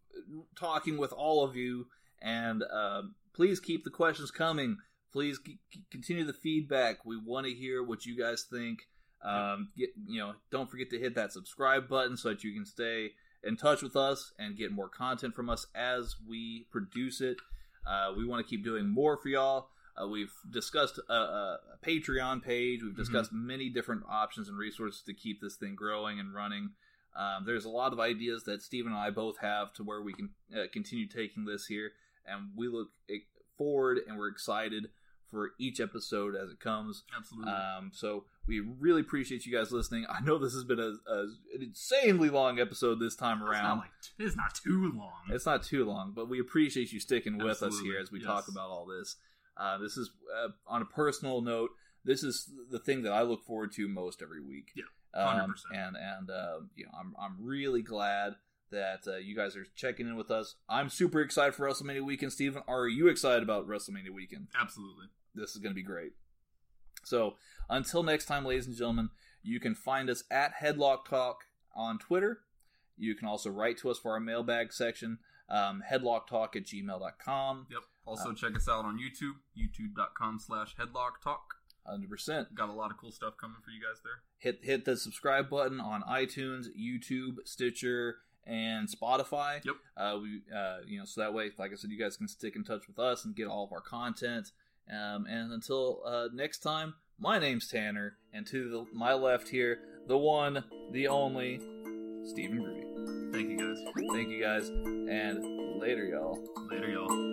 talking with all of you, and uh, please keep the questions coming. Please c- continue the feedback. We want to hear what you guys think. Um, get you know, don't forget to hit that subscribe button so that you can stay in touch with us and get more content from us as we produce it. Uh, we want to keep doing more for y'all. Uh, we've discussed a, a Patreon page. We've discussed many different options and resources to keep this thing growing and running. Um, there's a lot of ideas that Steve and I both have to where we can uh, continue taking this here, and we look eh, forward, and we're excited for each episode as it comes. Absolutely. Um, so we really appreciate you guys listening. I know this has been a, a an insanely long episode this time it's around. not like it's not too long. It's not too long, but we appreciate you sticking with us here as we yes. talk about all this. Uh, this is uh, on a personal note. This is the thing that I look forward to most every week. Yeah, um, 100%. and and uh, you know, I'm I'm really glad that uh, you guys are checking in with us. I'm super excited for WrestleMania weekend. Steven, are you excited about WrestleMania weekend? Absolutely. This is going to be great. So until next time, ladies and gentlemen, you can find us at Headlock Talk on Twitter. You can also write to us for our mailbag section, um, headlocktalk at gmail.com. Yep. Also Uh, check us out on YouTube, youtube.com slash headlock talk. 100%. Got a lot of cool stuff coming for you guys there. Hit, hit the subscribe button on iTunes, YouTube, Stitcher, and Spotify. Yep. Uh, we, uh, you know, so that way, like I said, you guys can stick in touch with us and get all of our content. Um, and until uh, next time, my name's Tanner, and to the, my left here, the one, the only, Stephen Groovy. Thank you guys. Thank you guys, and later, y'all. Later, y'all.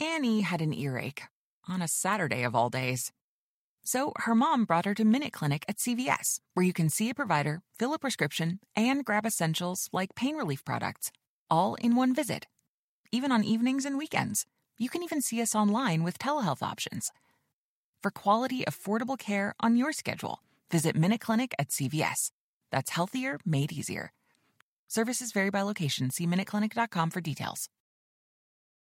Annie had an earache on a Saturday of all days. So her mom brought her to Minute Clinic at CVS, where you can see a provider, fill a prescription, and grab essentials like pain relief products, all in one visit. Even on evenings and weekends. You can even see us online with telehealth options. For quality, affordable care on your schedule, visit Minute Clinic at CVS. That's healthier made easier. Services vary by location. See MinuteClinic.com for details.